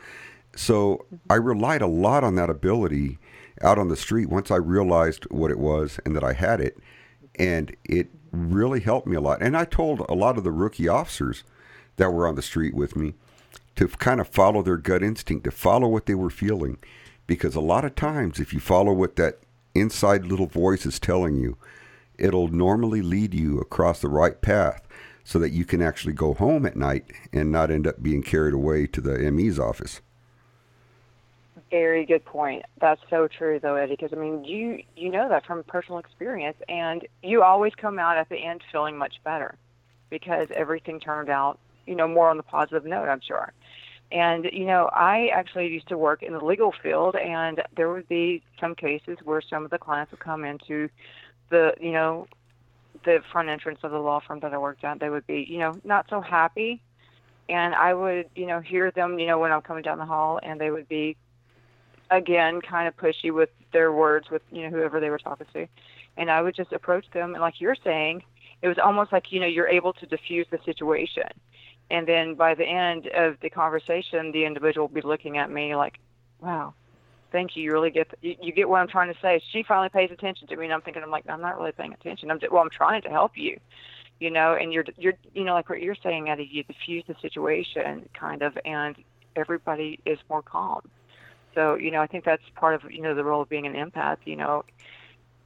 So mm-hmm. I relied a lot on that ability out on the street once I realized what it was and that I had it. And it really helped me a lot. And I told a lot of the rookie officers that were on the street with me to kind of follow their gut instinct, to follow what they were feeling. Because a lot of times, if you follow what that inside little voice is telling you, it'll normally lead you across the right path so that you can actually go home at night and not end up being carried away to the ME's office. Very good point. That's so true, though, Eddie. Because I mean, you you know that from personal experience, and you always come out at the end feeling much better because everything turned out, you know, more on the positive note. I'm sure. And you know, I actually used to work in the legal field, and there would be some cases where some of the clients would come into the, you know, the front entrance of the law firm that I worked at. They would be, you know, not so happy, and I would, you know, hear them, you know, when I'm coming down the hall, and they would be, again, kind of pushy with their words with, you know, whoever they were talking to, and I would just approach them, and like you're saying, it was almost like, you know, you're able to diffuse the situation and then by the end of the conversation, the individual would be looking at me like, "Wow, thank you. You really get the, you, you get what I'm trying to say." She finally pays attention to me, and I'm thinking, I'm like, I'm not really paying attention. I'm just, well, I'm trying to help you, you know. And you're you're you know like what you're saying, Eddie. You diffuse the situation kind of, and everybody is more calm. So you know, I think that's part of you know the role of being an empath. You know,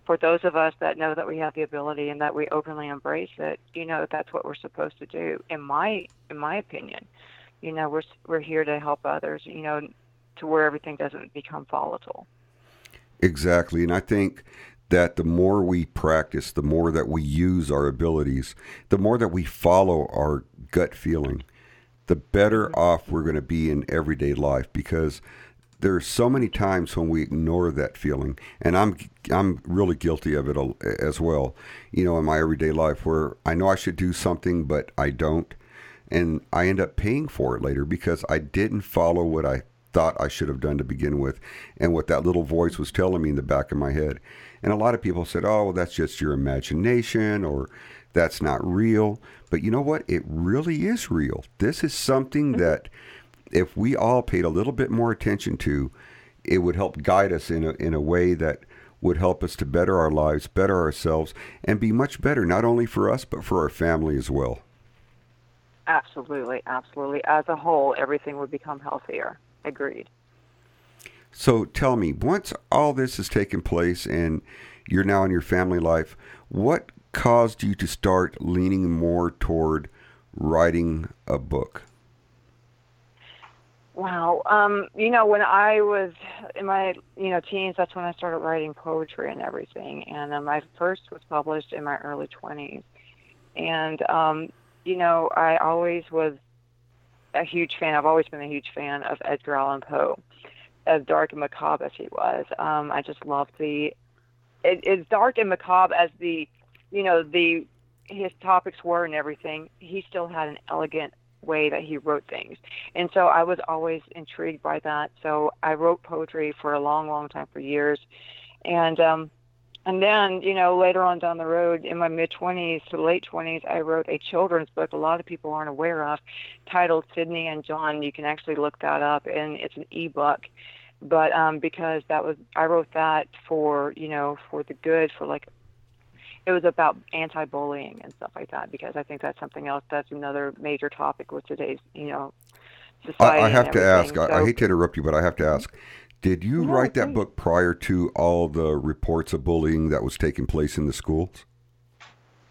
for those of us that know that we have the ability and that we openly embrace it, you know, that's what we're supposed to do. In my in my opinion, you know, we're we're here to help others, you know, to where everything doesn't become volatile. Exactly, and I think that the more we practice, the more that we use our abilities, the more that we follow our gut feeling, the better mm-hmm. off we're going to be in everyday life because there's so many times when we ignore that feeling, and I'm I'm really guilty of it as well. You know, in my everyday life, where I know I should do something, but I don't, and I end up paying for it later because I didn't follow what I thought I should have done to begin with, and what that little voice was telling me in the back of my head. And a lot of people said, "Oh, well, that's just your imagination," or "That's not real." But you know what? It really is real. This is something mm-hmm. that if we all paid a little bit more attention to, it would help guide us in a, in a way that would help us to better our lives, better ourselves, and be much better, not only for us, but for our family as well. Absolutely, absolutely. As a whole, everything would become healthier. Agreed. So tell me, once all this has taken place and you're now in your family life, what caused you to start leaning more toward writing a book? Wow. Um, you know, when I was in my, you know, teens, that's when I started writing poetry and everything. And um, my first was published in my early 20s. And, um, you know, I always was a huge fan. I've always been a huge fan of Edgar Allan Poe, as dark and macabre as he was. Um, I just love the, it, as dark and macabre as the, you know, the, his topics were and everything, he still had an elegant way that he wrote things. And so I was always intrigued by that. So I wrote poetry for a long, long time, for years. And um and then, you know, later on down the road in my mid 20s to late 20s, I wrote a children's book a lot of people aren't aware of titled Sydney and John. You can actually look that up and it's an ebook. But um because that was I wrote that for, you know, for the good for like it was about anti-bullying and stuff like that because I think that's something else that's another major topic with today's you know society. I, I have to ask. So, I, I, hate to interrupt you, but I have to ask. Did you no, write that book prior to all the reports of bullying that was taking place in the schools?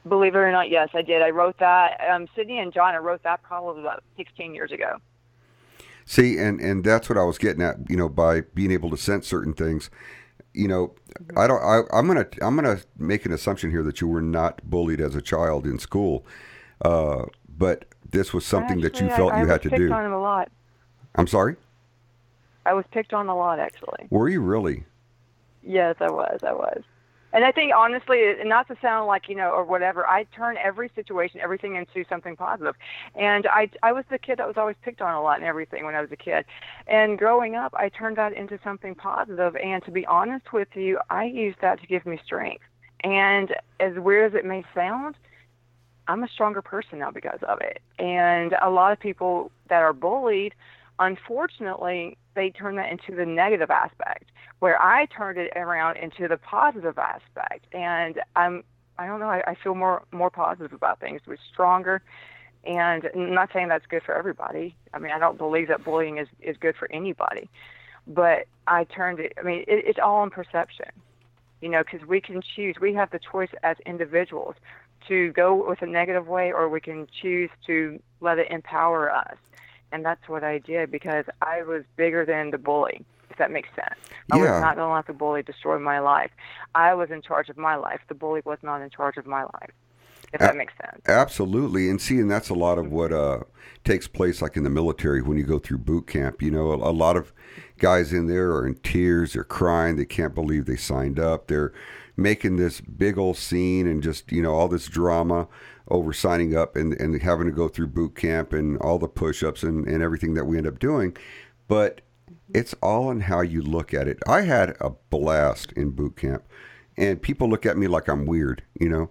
Believe it or not, yes, I did. I wrote that. Um, Sydney and John, I wrote that probably about 16 years ago. See, and and that's what I was getting at. You know, by being able to sense certain things you know, I don't. I, am gonna. I'm gonna make an assumption here that you were not bullied as a child in school, uh, but this was something actually, that you felt I, I you had to do. on him a lot. I'm sorry. I was picked on a lot, actually. Were you really? Yes, I was. I was. And I think honestly, not to sound like you know or whatever, I turn every situation, everything into something positive. And I I was the kid that was always picked on a lot and everything when I was a kid. And growing up, I turned that into something positive. And to be honest with you, I used that to give me strength. And as weird as it may sound, I'm a stronger person now because of it. And a lot of people that are bullied, unfortunately, they turn that into the negative aspect where I turned it around into the positive aspect. And I'm, I don't know, I, I feel more, more positive about things. We're stronger. And I'm not saying that's good for everybody. I mean, I don't believe that bullying is, is good for anybody. But I turned it, I mean, it, it's all in perception, you know, because we can choose. We have the choice as individuals to go with a negative way or we can choose to let it empower us. And that's what I did because I was bigger than the bully if that makes sense. I yeah. was not going to let the bully destroy my life. I was in charge of my life. The bully was not in charge of my life. if that makes sense. Absolutely, and see, and that's a lot of what uh, takes place, like in the military when you go through boot camp. You know, a, a lot of guys in there are in tears, they're crying, they can't believe they signed up, they're making this big old scene and just you know all this drama over signing up and, and having to go through boot camp and all the push-ups and, and everything that we end up doing. But it's all in how you look at it. I had a blast in boot camp and people look at me like i'm weird you know?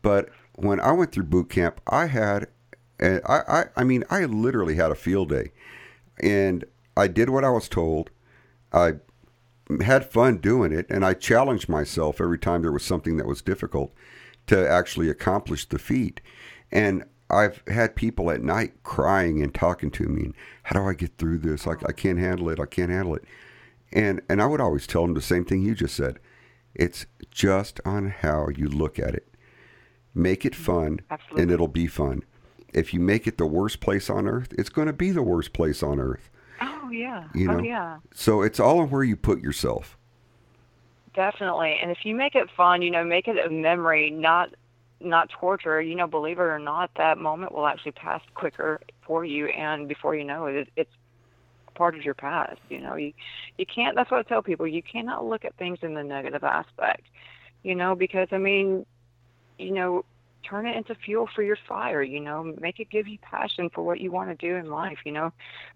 But when i went through boot camp i had I, I i mean i literally had a field day. And i did what i was told. I had fun doing it, and I challenged myself every time there was something that was difficult to actually accomplish the feat. And I've had people at night crying and talking to me, and how do I get through this? Like I can't handle it. I can't handle it. And and I would always tell them the same thing you just said. It's just on how you look at it. Make it fun, Absolutely. and it'll be fun. If you make it the worst place on earth, it's going to be the worst place on earth. Oh yeah. You oh, know? Oh yeah. So it's all where you put yourself. Definitely. And if you make it fun, you know, make it a memory, not not torture. You know, believe it or not, that moment will actually pass quicker for you, and before you know it, it's part of your past. You know, you you can't. That's what I tell people. You cannot look at things in the negative aspect. You know, because I mean, you know, turn it into fuel for your fire. You know, make it give you passion for what you want to do in life. You know,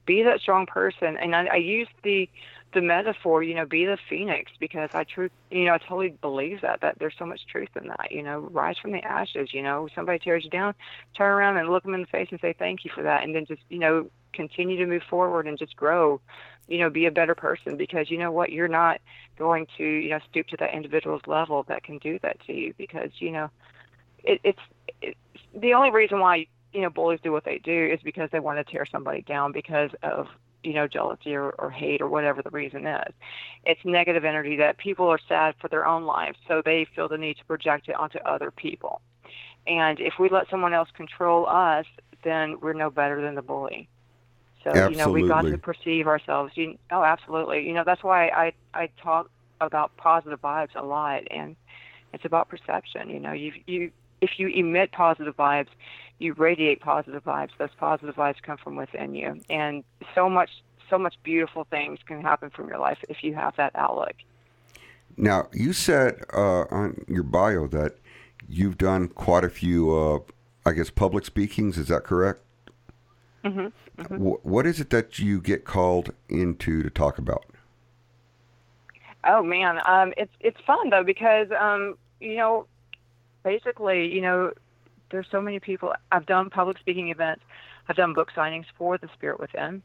be that strong person. And I, I use the the metaphor, you know, be the phoenix because I truth, you know, I totally believe that that there's so much truth in that. You know, rise from the ashes. You know, somebody tears you down, turn around and look them in the face and say thank you for that, and then just you know continue to move forward and just grow. You know, be a better person because you know what, you're not going to you know stoop to that individual's level that can do that to you because you know it, it's it's the only reason why you know bullies do what they do is because they want to tear somebody down because of you know jealousy or, or hate or whatever the reason is. It's negative energy that people are sad for their own lives so they feel the need to project it onto other people. And if we let someone else control us then we're no better than the bully. So you know we got to perceive ourselves. You, oh absolutely. You know that's why i i talk about positive vibes a lot and it's about perception. You know you you if you emit positive vibes, you radiate positive vibes. Those positive vibes come from within you, and so much, so much beautiful things can happen from your life if you have that outlook. Now, you said uh, on your bio that you've done quite a few, uh, I guess, public speakings. Is that correct? Mm-hmm. Wh- what is it that you get called into to talk about? Oh man, um, it's it's fun though because um, you know, basically, you know, there's so many people. I've done public speaking events. I've done book signings for The Spirit Within,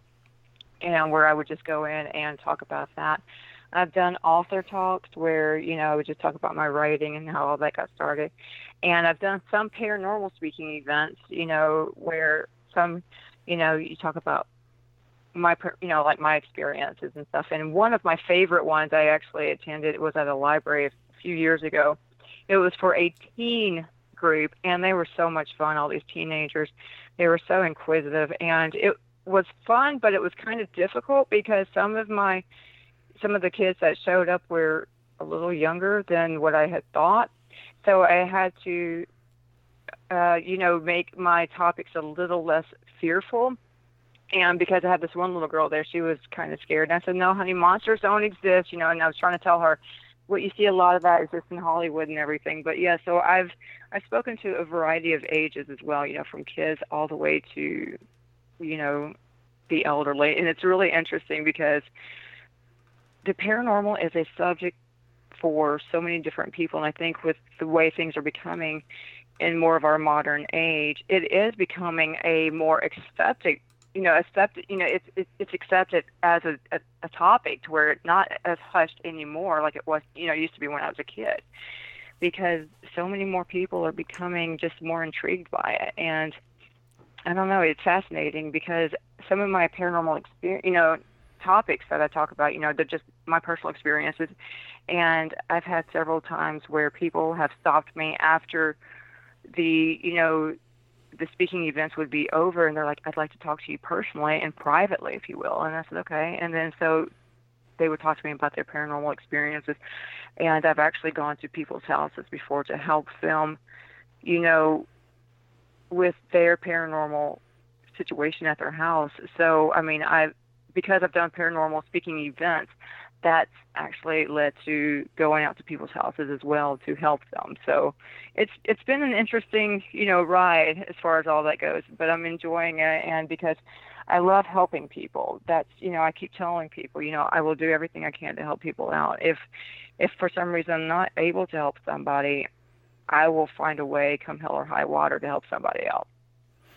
and where I would just go in and talk about that. I've done author talks where you know I would just talk about my writing and how all that got started, and I've done some paranormal speaking events. You know where some, you know, you talk about my you know like my experiences and stuff and one of my favorite ones i actually attended was at a library a few years ago it was for a teen group and they were so much fun all these teenagers they were so inquisitive and it was fun but it was kind of difficult because some of my some of the kids that showed up were a little younger than what i had thought so i had to uh, you know make my topics a little less fearful and because I had this one little girl there, she was kind of scared. And I said, "No, honey, monsters don't exist," you know. And I was trying to tell her, what you see a lot of that is just in Hollywood and everything. But yeah, so I've I've spoken to a variety of ages as well, you know, from kids all the way to, you know, the elderly, and it's really interesting because the paranormal is a subject for so many different people, and I think with the way things are becoming in more of our modern age, it is becoming a more accepted you know, accepted. You know, it's it's, accepted as a, a a topic to where it's not as hushed anymore like it was. You know, used to be when I was a kid, because so many more people are becoming just more intrigued by it, and I don't know. It's fascinating because some of my paranormal experience, you know, topics that I talk about, you know, they're just my personal experiences, and I've had several times where people have stopped me after the, you know, the speaking events would be over and they're like i'd like to talk to you personally and privately if you will and i said okay and then so they would talk to me about their paranormal experiences and i've actually gone to people's houses before to help film you know with their paranormal situation at their house. So, I mean, I because I've done paranormal speaking events, that's actually led to going out to people's houses as well to help them. So, it's it's been an interesting, you know, ride as far as all that goes, but I'm enjoying it and because I love helping people. That's, you know, I keep telling people, you know, I will do everything I can to help people out. If if for some reason I'm not able to help somebody, I will find a way, come hell or high water, to help somebody out.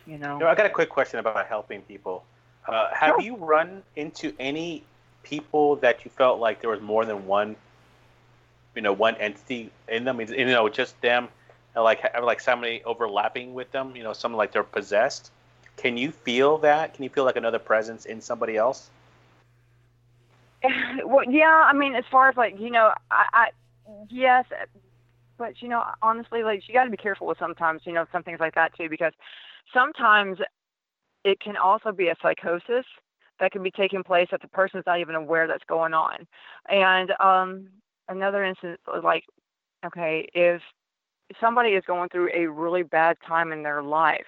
You know. I got a quick question about helping people. Uh, have Sure. you run into any people that you felt like there was more than one, you know, one entity in them? You know, just them, and like like somebody overlapping with them. You know, something like they're possessed. Can you feel that? Can you feel like another presence in somebody else? well, yeah. I mean, as far as like, you know, I, I yes, but you know, honestly, like you got to be careful with sometimes, you know, some things like that too, because sometimes it can also be a psychosis that can be taking place that the person's not even aware that's going on. And um, another instance, like, okay, if somebody is going through a really bad time in their life,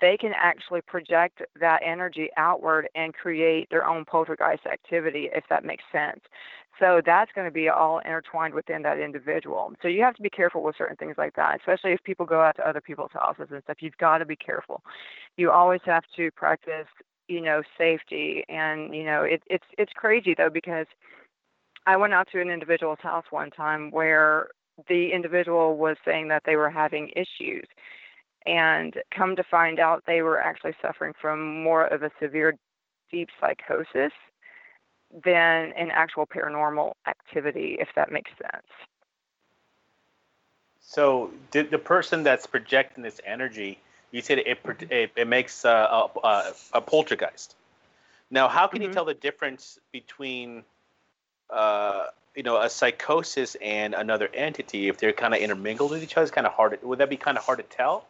they can actually project that energy outward and create their own poltergeist activity, if that makes sense. So that's going to be all intertwined within that individual. So you have to be careful with certain things like that, especially if people go out to other people's houses and stuff. You've got to be careful. You always have to practice, you know, safety. And you know, it, it's it's crazy though because I went out to an individual's house one time where the individual was saying that they were having issues and come to find out they were actually suffering from more of a severe deep psychosis than an actual paranormal activity if that makes sense So, did the person that's projecting this energy, you said it it, it makes uh, a, a, a poltergeist. Now, how can Mhm. you tell the difference between, uh, you know, a psychosis and another entity if they're kind of intermingled with each other? It's kind of hard. Would that be kind of hard to tell?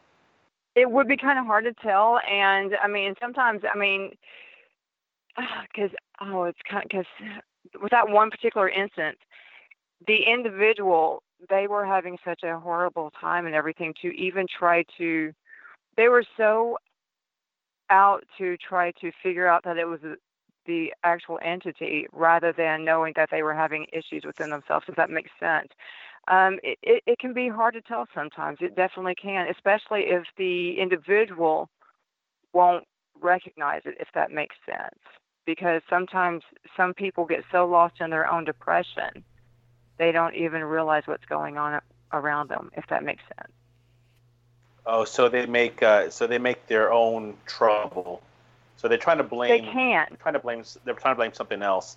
it would be kind of hard to tell and i mean sometimes i mean because oh it's kind because with that one particular instance the individual they were having such a horrible time and everything to even try to they were so out to try to figure out that it was the actual entity rather than knowing that they were having issues within themselves if that makes sense um, it, it, it can be hard to tell sometimes. It definitely can, especially if the individual won't recognize it, if that makes sense. Because sometimes some people get so lost in their own depression, they don't even realize what's going on around them, if that makes sense. Oh, so they make uh, so they make their own trouble. So they're trying to blame. They blame. can. They're trying to blame. They're trying to blame something else.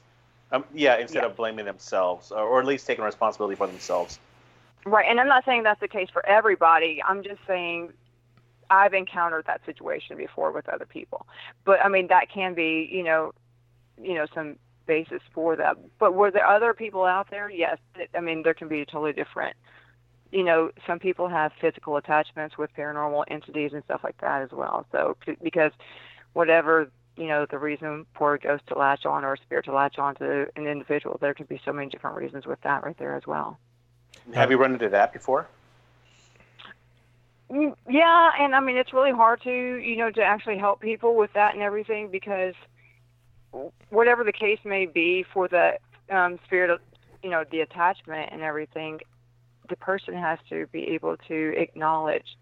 Um, yeah, instead Yeah. of blaming themselves, or, or at least taking responsibility for themselves. Right, and I'm not saying that's the case for everybody. I'm just saying I've encountered that situation before with other people. But I mean that can be, you know, you know, some basis for that. But were there other people out there? Yes. I mean there can be totally different. You know, some people have physical attachments with paranormal entities and stuff like that as well. So because whatever you know the reason for a ghost to latch on or a spirit to latch on to an individual, there can be so many different reasons with that right there as well. Have you run into that before? Mm, Yeah, and I mean it's really hard to you know to actually help people with that and everything because whatever the case may be for the um, spirit of you know the attachment and everything, the person has to be able to acknowledge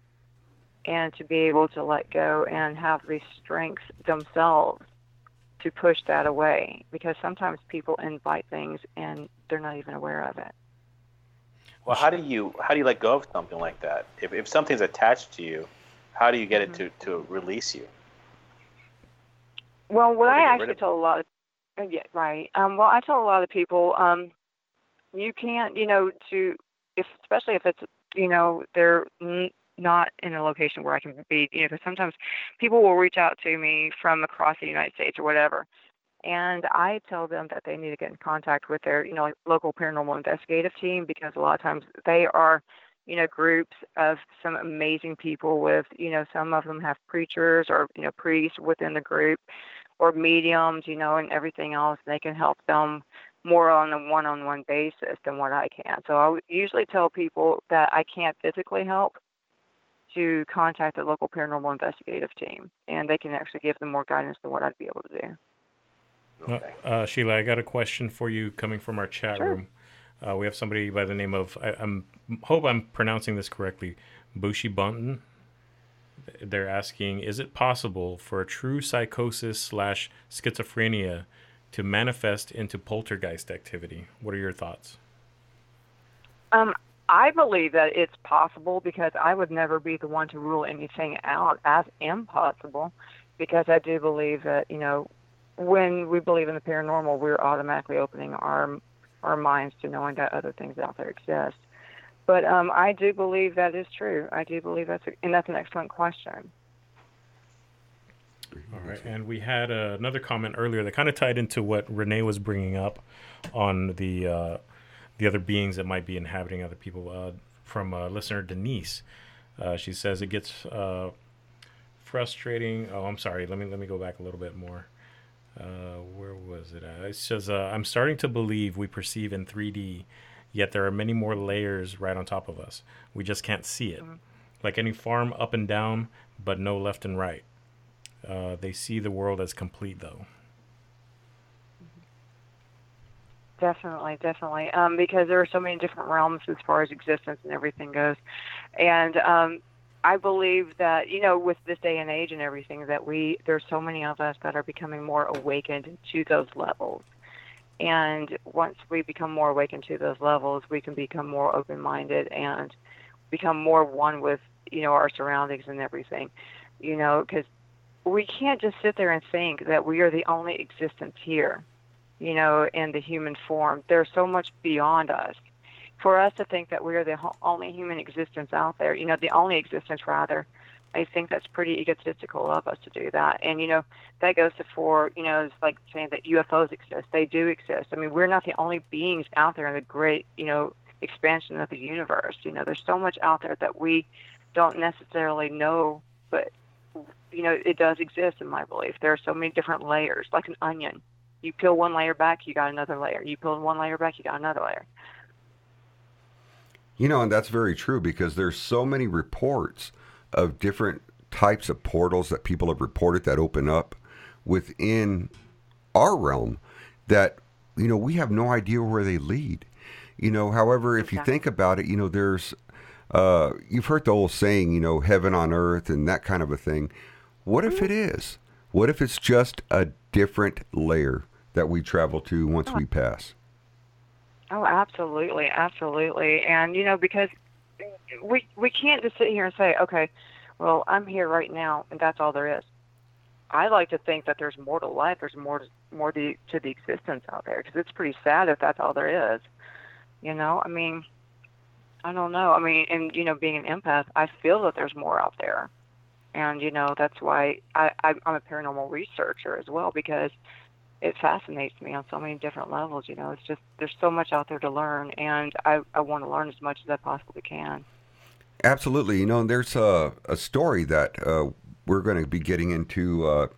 and to be able to let go and have the strength themselves to push that away because sometimes people invite things and they're not even aware of it. Well, how do you how do you let go of something like that? If, if something's attached to you, how do you get it to, to release you? Well, what I actually tell a lot of uh, yeah, right. Um, well, I tell a lot of people, um, you can't, you know, to if especially if it's, you know, they're not in a location where I can be, you know, because sometimes people will reach out to me from across the United States or whatever, and I tell them that they need to get in contact with their, you know, local paranormal investigative team because a lot of times they are, you know, groups of some amazing people with, you know, some of them have preachers or, you know, priests within the group or mediums, you know, and everything else. And They can help them more on a one-on-one basis than what I can. So I usually tell people that I can't physically help to contact the local paranormal investigative team, and they can actually give them more guidance than what I'd be able to do. Uh, uh, Sheila, I got a question for you coming from our chat Sure. room. Uh, we have somebody by the name of I, I'm hope I'm pronouncing this correctly, Bushi Bunton. They're asking, is it possible for a true psychosis slash schizophrenia to manifest into poltergeist activity? What are your thoughts? Um, I believe that it's possible because I would never be the one to rule anything out as impossible because I do believe that, you know, when we believe in the paranormal, we're automatically opening our our minds to knowing that other things out there exist. But um, I do believe that is true. I do believe that's a, and that's an excellent question. All right, and we had uh, another comment earlier that kind of tied into what Renee was bringing up on the uh, the other beings that might be inhabiting other people. Uh, from uh, listener Denise, uh, she says it gets uh, frustrating. Oh, I'm sorry. Let me let me go back a little bit more. Uh, where was it? At? It says uh, I'm starting to believe we perceive in 3D, yet there are many more layers right on top of us. We just can't see it. Like any farm, up and down, but no left and right. Uh, they see the world as complete, though. Definitely, definitely. Um, because there are so many different realms as far as existence and everything goes. And um, I believe that, you know, with this day and age and everything, that we, there's so many of us that are becoming more awakened to those levels. And once we become more awakened to those levels, we can become more open minded and become more one with, you know, our surroundings and everything. You know, because we can't just sit there and think that we are the only existence here you know, in the human form. There's so much beyond us. For us to think that we are the only human existence out there, you know, the only existence rather, I think that's pretty egotistical of us to do that. And you know, that goes to for you know, it's like saying that UFOs exist. They do exist. I mean, we're not the only beings out there in the great, you know, expansion of the universe. You know, there's so much out there that we don't necessarily know, but you know, it does exist in my belief. There are so many different layers, like an onion you peel one layer back, you got another layer. You peel one layer back, you got another layer. You know, and that's very true because there's so many reports of different types of portals that people have reported that open up within our realm that you know we have no idea where they lead. You know, however, if you think about it, you know, there's uh, you've heard the old saying, you know, heaven on earth and that kind of a thing. What if it is? What if it's just a different layer that we travel to once we pass? Oh, absolutely, absolutely. And you know, because we we can't just sit here and say, okay, well, I'm here right now, and that's all there is. I like to think that there's more to life. There's more more to, to the existence out there because it's pretty sad if that's all there is. You know, I mean, I don't know. I mean, and you know, being an empath, I feel that there's more out there, and you know, that's why I, I I'm a paranormal researcher as well because it fascinates me on so many different levels. You know, it's just there's so much out there to learn, and I I want to learn as much as I possibly can. Absolutely. You know, and there's a, a story that uh, we're going to be getting into uh,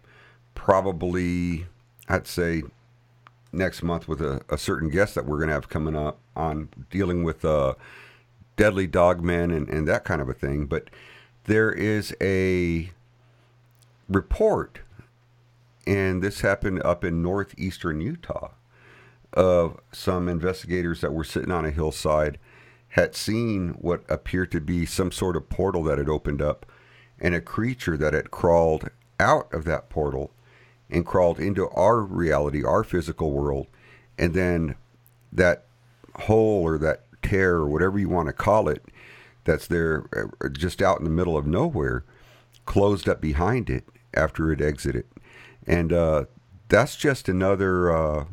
probably, I'd say, next month with a, a certain guest that we're going to have coming up on dealing with uh, deadly dogmen and, and that kind of a thing. But there is a report, and this happened up in northeastern Utah, of some investigators that were sitting on a hillside had seen what appeared to be some sort of portal that had opened up and a creature that had crawled out of that portal and crawled into our reality, our physical world, and then that hole or that tear or whatever you want to call it that's there uh, just out in the middle of nowhere closed up behind it after it exited. And uh, that's just another uh,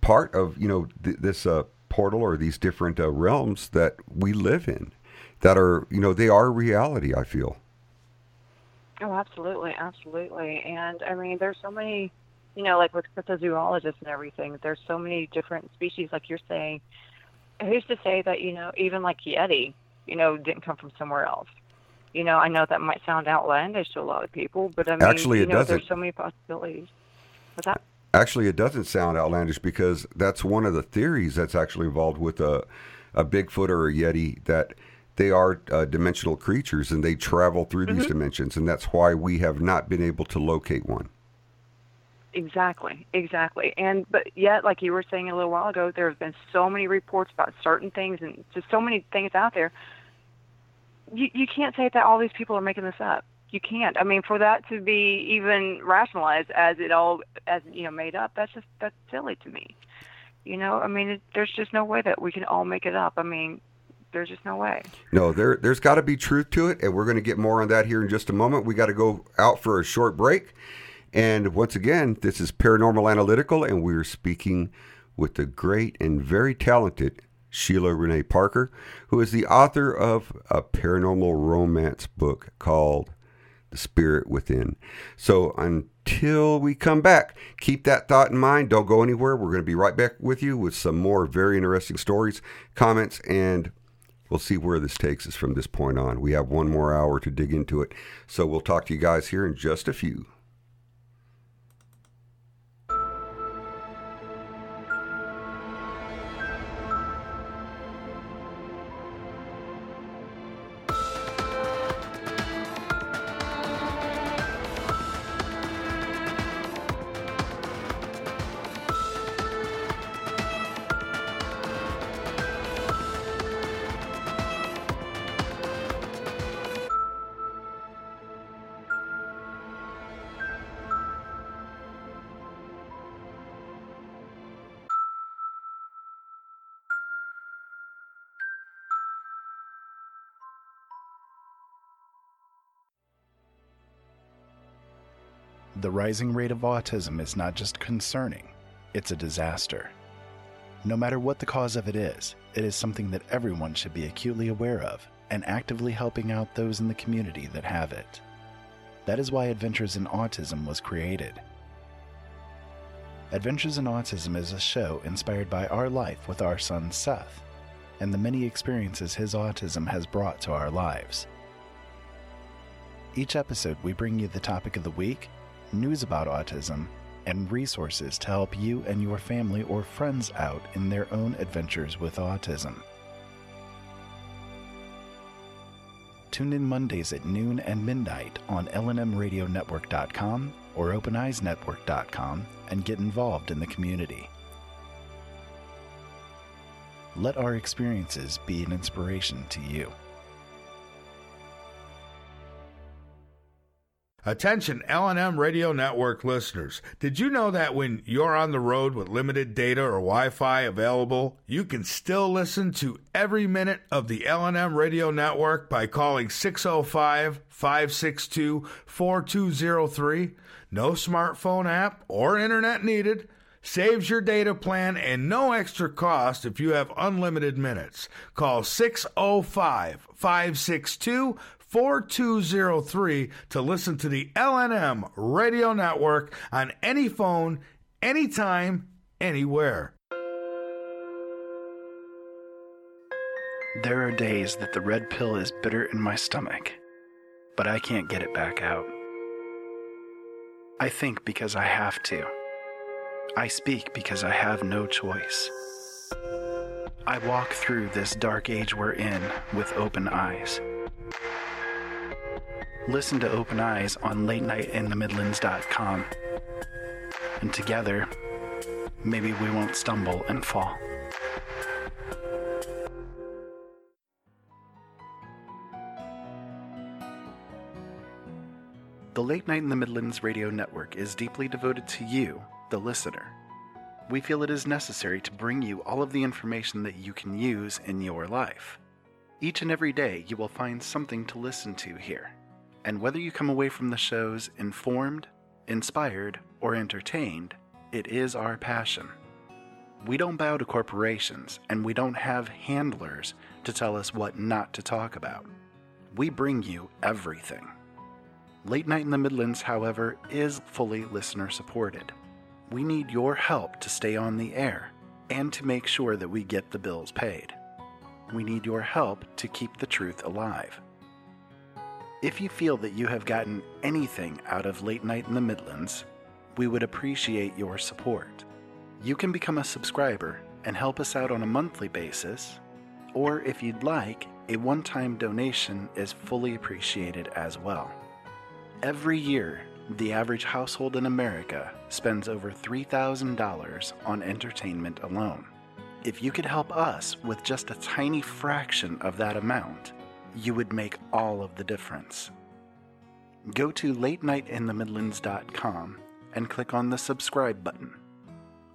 part of, you know, th- this uh, portal or these different uh, realms that we live in that are, you know, they are reality, I feel. Oh, absolutely, absolutely. And I mean, there's so many, you know, like with cryptozoologists and everything. There's so many different species, like you're saying. Who's to say that you know, even like Yeti, you know, didn't come from somewhere else? You know, I know that might sound outlandish to a lot of people, but I mean, Actually, it know, doesn't. there's so many possibilities. What's that? Actually, it doesn't sound outlandish because that's one of the theories that's actually involved with a, a Bigfoot or a Yeti that they are uh, dimensional creatures and they travel through Mm-hmm. these dimensions, and that's why we have not been able to locate one. Exactly, exactly. And but yet, like you were saying a little while ago, there have been so many reports about certain things and just so many things out there. You you can't say that all these people are making this up. You can't. I mean, for that to be even rationalized as it all as you know made up, that's just that's silly to me. You know, I mean, it, there's just no way that we can all make it up. I mean, there's just no way. No, there there's got to be truth to it, and we're going to get more on that here in just a moment. We got to go out for a short break, and once again, this is Paranormal Analytical, and we're speaking with the great and very talented Sheila Renee Parker, who is the author of a paranormal romance book called The Spirit Within. So until we come back, keep that thought in mind. Don't go anywhere. We're going to be right back with you with some more very interesting stories, comments, and we'll see where this takes us from this point on. We have one more hour to dig into it. So we'll talk to you guys here in just a few. The rising rate of autism is not just concerning, it's a disaster. No matter what the cause of it is, it is something that everyone should be acutely aware of and actively helping out those in the community that have it. That is why Adventures in Autism was created. Adventures in Autism is a show inspired by our life with our son Seth and the many experiences his autism has brought to our lives. Each episode, we bring you the topic of the week, news about autism, and resources to help you and your family or friends out in their own adventures with autism. Tune in Mondays at noon and midnight on lnmradionetwork.com or openeyesnetwork.com and get involved in the community. Let our experiences be an inspiration to you. Attention L&M Radio Network listeners. Did you know that when you're on the road with limited data or Wi-Fi available, you can still listen to every minute of the L&M Radio Network by calling 605-562-4203? No smartphone app or internet needed. Saves your data plan and no extra cost if you have unlimited minutes. Call 605 562 4203 to listen to the LNM radio network on any phone, anytime, anywhere. There are days that the red pill is bitter in my stomach, but I can't get it back out. I think because I have to. I speak because I have no choice. I walk through this dark age we're in with open eyes. Listen to Open Eyes on latenightinthemidlands.com. And together, maybe we won't stumble and fall. The Late Night in the Midlands radio network is deeply devoted to you, the listener. We feel it is necessary to bring you all of the information that you can use in your life. Each and every day, you will find something to listen to here. And whether you come away from the shows informed, inspired, or entertained, it is our passion. We don't bow to corporations, and we don't have handlers to tell us what not to talk about. We bring you everything. Late Night in the Midlands, however, is fully listener supported. We need your help to stay on the air and to make sure that we get the bills paid. We need your help to keep the truth alive. If you feel that you have gotten anything out of Late Night in the Midlands, we would appreciate your support. You can become a subscriber and help us out on a monthly basis, or if you'd like, a one time donation is fully appreciated as well. Every year, the average household in America spends over $3,000 on entertainment alone. If you could help us with just a tiny fraction of that amount, you would make all of the difference. Go to latenightinthemidlands.com and click on the subscribe button.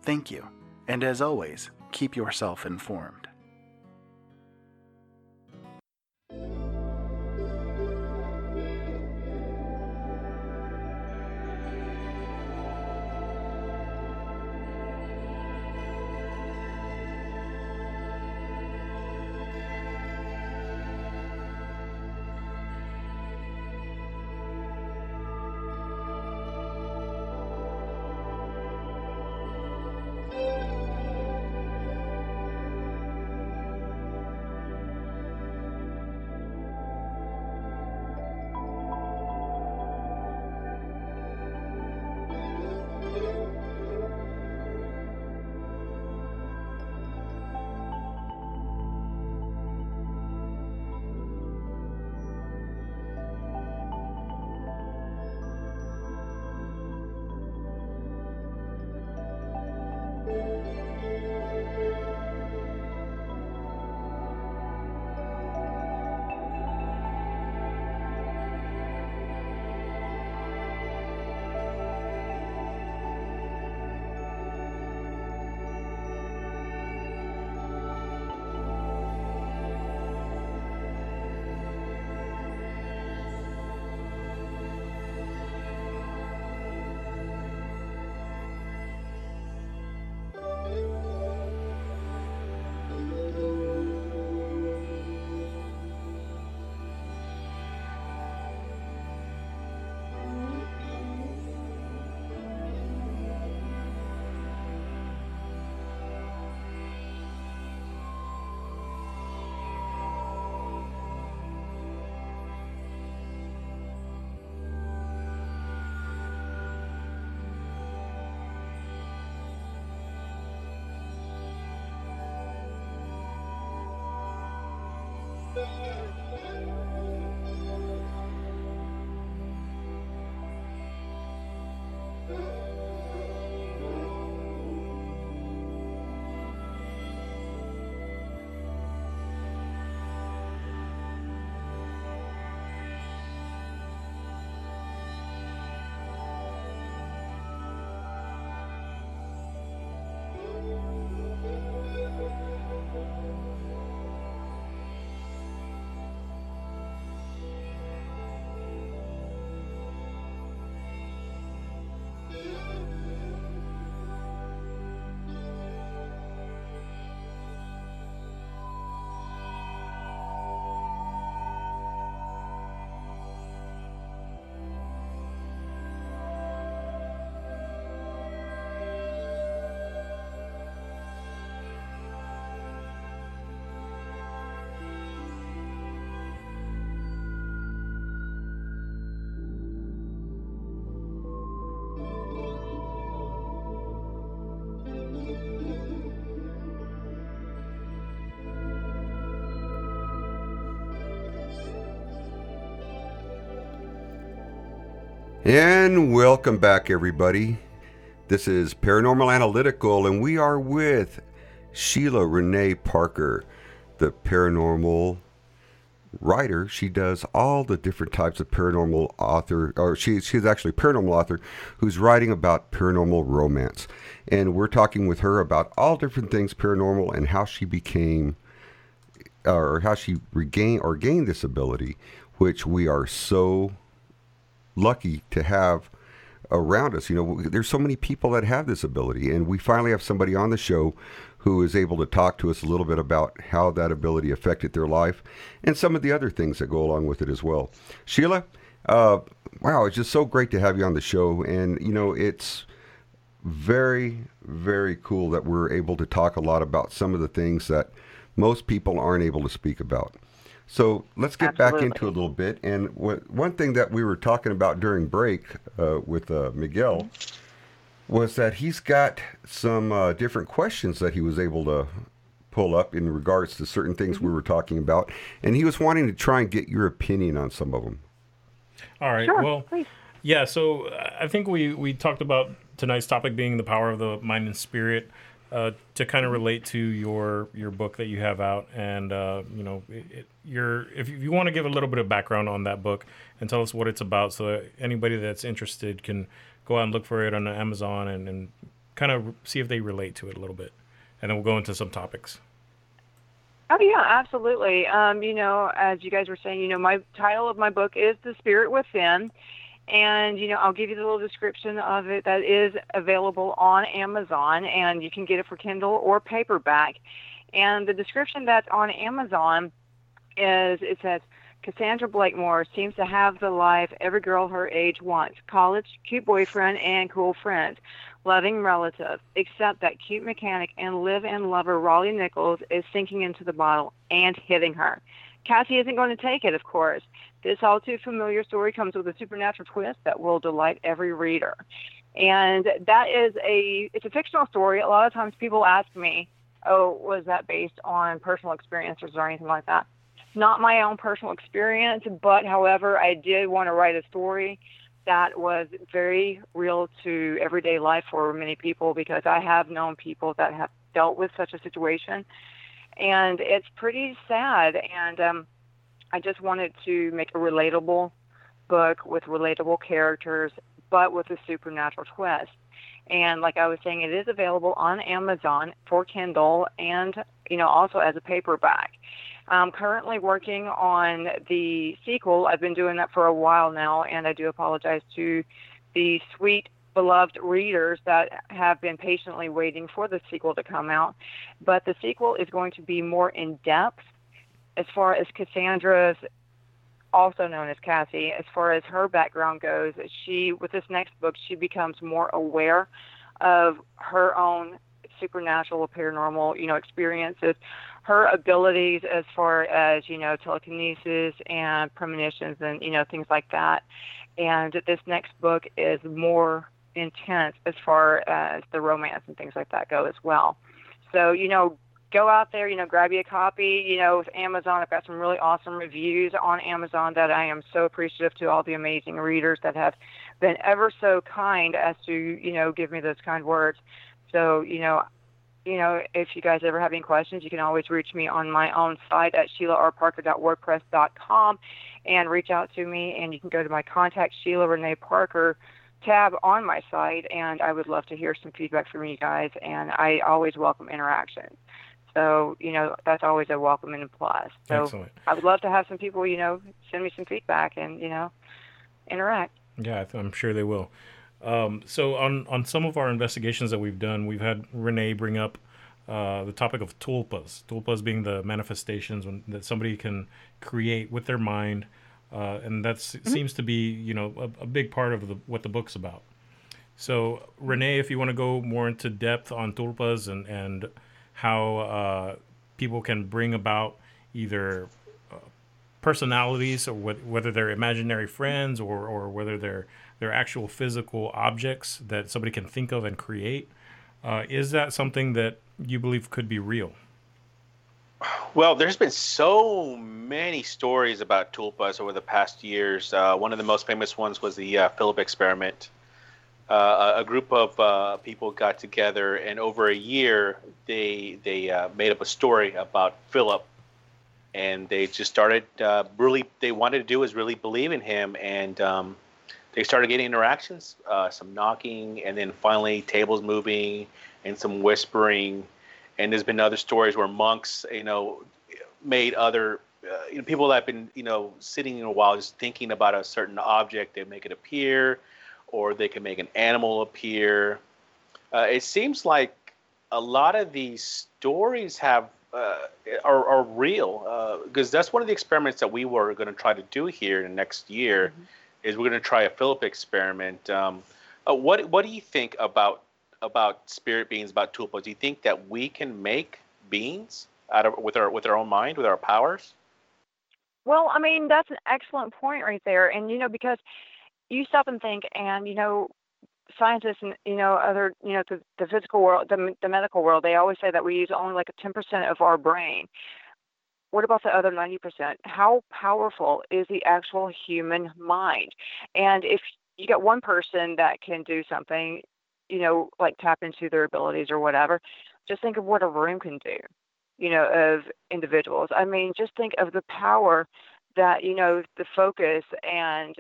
Thank you, and as always, keep yourself informed. And welcome back, everybody. This is Paranormal Analytical, and we are with Sheila Renee Parker, the paranormal writer. She does all the different types of paranormal author, or she, she's actually paranormal author who's writing about paranormal romance. And we're talking with her about all different things paranormal and how she became, or how she regained or gained this ability, which we are so lucky to have around us. You know, there's so many people that have this ability, and we finally have somebody on the show who is able to talk to us a little bit about how that ability affected their life and some of the other things that go along with it as well. Sheila, uh, wow, it's just so great to have you on the show, and you know, it's very, very cool that we're able to talk a lot about some of the things that most people aren't able to speak about. So let's get back Absolutely. into a little bit. And wh- one thing that we were talking about during break uh, with uh, Miguel was that he's got some uh, different questions that he was able to pull up in regards to certain things we were talking about, and he was wanting to try and get your opinion on some of them. All right. Sure, well, please. yeah. So uh, I think we we talked about tonight's topic being the power of the mind and spirit. Uh, to kind of relate to your your book that you have out, and uh, you know, it, your if you want to give a little bit of background on that book and tell us what it's about, so that anybody that's interested can go out and look for it on Amazon and, and kind of see if they relate to it a little bit, and then we'll go into some topics. Oh yeah, absolutely. Um, you know, as you guys were saying, you know, my title of my book is The Spirit Within. And, you know, I'll give you the little description of it that is available on Amazon and you can get it for Kindle or paperback. And the description that's on Amazon is it says Cassandra Blakemore seems to have the life every girl her age wants. College, cute boyfriend, and cool friends. Loving relative. Except that cute mechanic and live-in lover Raleigh Nichols is sinking into the bottle and hitting her. Cassie isn't going to take it, of course. This all too familiar story comes with a supernatural twist that will delight every reader. And that is a it's a fictional story. A lot of times people ask me, "Oh, was that based on personal experiences or anything like that?" Not my own personal experience, but however, I did want to write a story that was very real to everyday life for many people because I have known people that have dealt with such a situation and it's pretty sad. And um, I just wanted to make a relatable book with relatable characters, but with a supernatural twist. And like I was saying, it is available on Amazon for Kindle and you know also as a paperback. I'm currently working on the sequel. I've been doing that for a while now, and I do apologize to the sweet beloved readers that have been patiently waiting for the sequel to come out. But the sequel is going to be more in depth as far as Cassandra's, also known as Cassie, as far as her background goes. She, with this next book, she becomes more aware of her own supernatural, paranormal, you know, experiences, her abilities as far as you know telekinesis and premonitions and you know things like that. And this next book is more intense as far as the romance and things like that go as well. So, you know, go out there, you know, grab you a copy. You know, with Amazon, I've got some really awesome reviews on Amazon that I am so appreciative to all the amazing readers that have been ever so kind as to, you know, give me those kind words. So, you know, you know, if you guys ever have any questions, you can always reach me on my own site at SheilaRParker.wordpress.com and reach out to me. And you can go to my contact Sheila Renee Parker tab on my site, and I would love to hear some feedback from you guys. And I always welcome interaction. So, you know, that's always a welcome and a plus. So Excellent. I would love to have some people, you know, send me some feedback and, you know, interact. Yeah, I'm sure they will. Um, so on on some of our investigations that we've done, we've had Renee bring up uh, the topic of tulpas. Tulpas being the manifestations when, that somebody can create with their mind, uh, and that seems to be you know a, a big part of the, what the book's about. So Renee, if you want to go more into depth on tulpas and and how uh, people can bring about either uh, personalities or wh- whether they're imaginary friends or, or whether they're they're actual physical objects that somebody can think of and create. Uh, is that something that you believe could be real? Well, there's been so many stories about tulpas over the past years. Uh, one of the most famous ones was the uh, Philip experiment. Uh, a group of uh, people got together, and over a year, they they uh, made up a story about Philip, and they just started uh, really. They wanted to do is really believe in him, and um, they started getting interactions, uh, some knocking, and then finally tables moving and some whispering. And there's been other stories where monks, you know, made other uh, you know, people that have been, you know, sitting in a while just thinking about a certain object, they make it appear, or they can make an animal appear. Uh, it seems like a lot of these stories have uh, are, are real because that's one of the experiments that we were going to try to do here in the next year. Mm-hmm is we're going to try a Philip experiment. Um, uh, what what do you think about about spirit beings, about tulpas? Do you think that we can make beings out of with our with our own mind, with our powers? Well, I mean that's an excellent point right there, and you know because you stop and think, and you know scientists and you know other you know the, the physical world, the, the medical world, they always say that we use only like a 10% of our brain. What about the other 90%? How powerful is the actual human mind? And if you got one person that can do something, you know, like tap into their abilities or whatever, just think of what a room can do, you know, of individuals. I mean, just think of the power that, you know, the focus and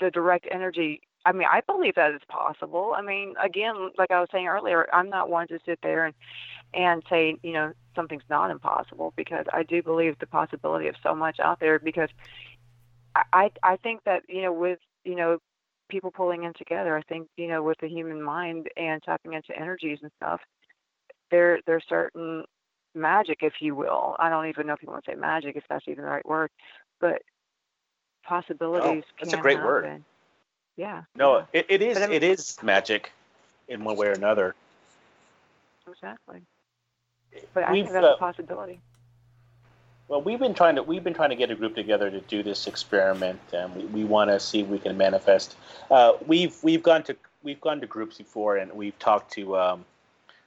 the direct energy I mean, I believe that is possible. I mean, again, like I was saying earlier, I'm not one to sit there and and say, you know, something's not impossible because I do believe the possibility of so much out there because I I think that, you know, with, you know, people pulling in together, I think, you know, with the human mind and tapping into energies and stuff, there there's certain magic, if you will. I don't even know if you want to say magic, if that's even the right word, but possibilities. Oh, that's a great happen. word. Yeah. No, yeah, it, it is I mean, it is magic in one way or another. exactly. But I We've, think that's uh, a possibility. Well, we've been trying to we've been trying to get a group together to do this experiment, and we, we want to see if we can manifest. Uh, we've we've gone to we've gone to groups before, and we've talked to um,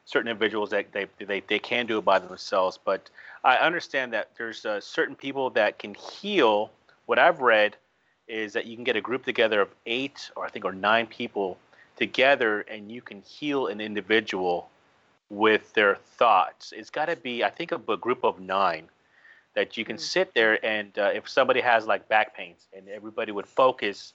certain individuals that they, they they can do it by themselves. But I understand that there's uh, certain people that can heal. What I've read is that you can get a group together of eight or I think or nine people together, and you can heal an individual with their thoughts. It's got to be I think a, a group of nine that you can Mm. sit there and uh, if somebody has like back pains and everybody would focus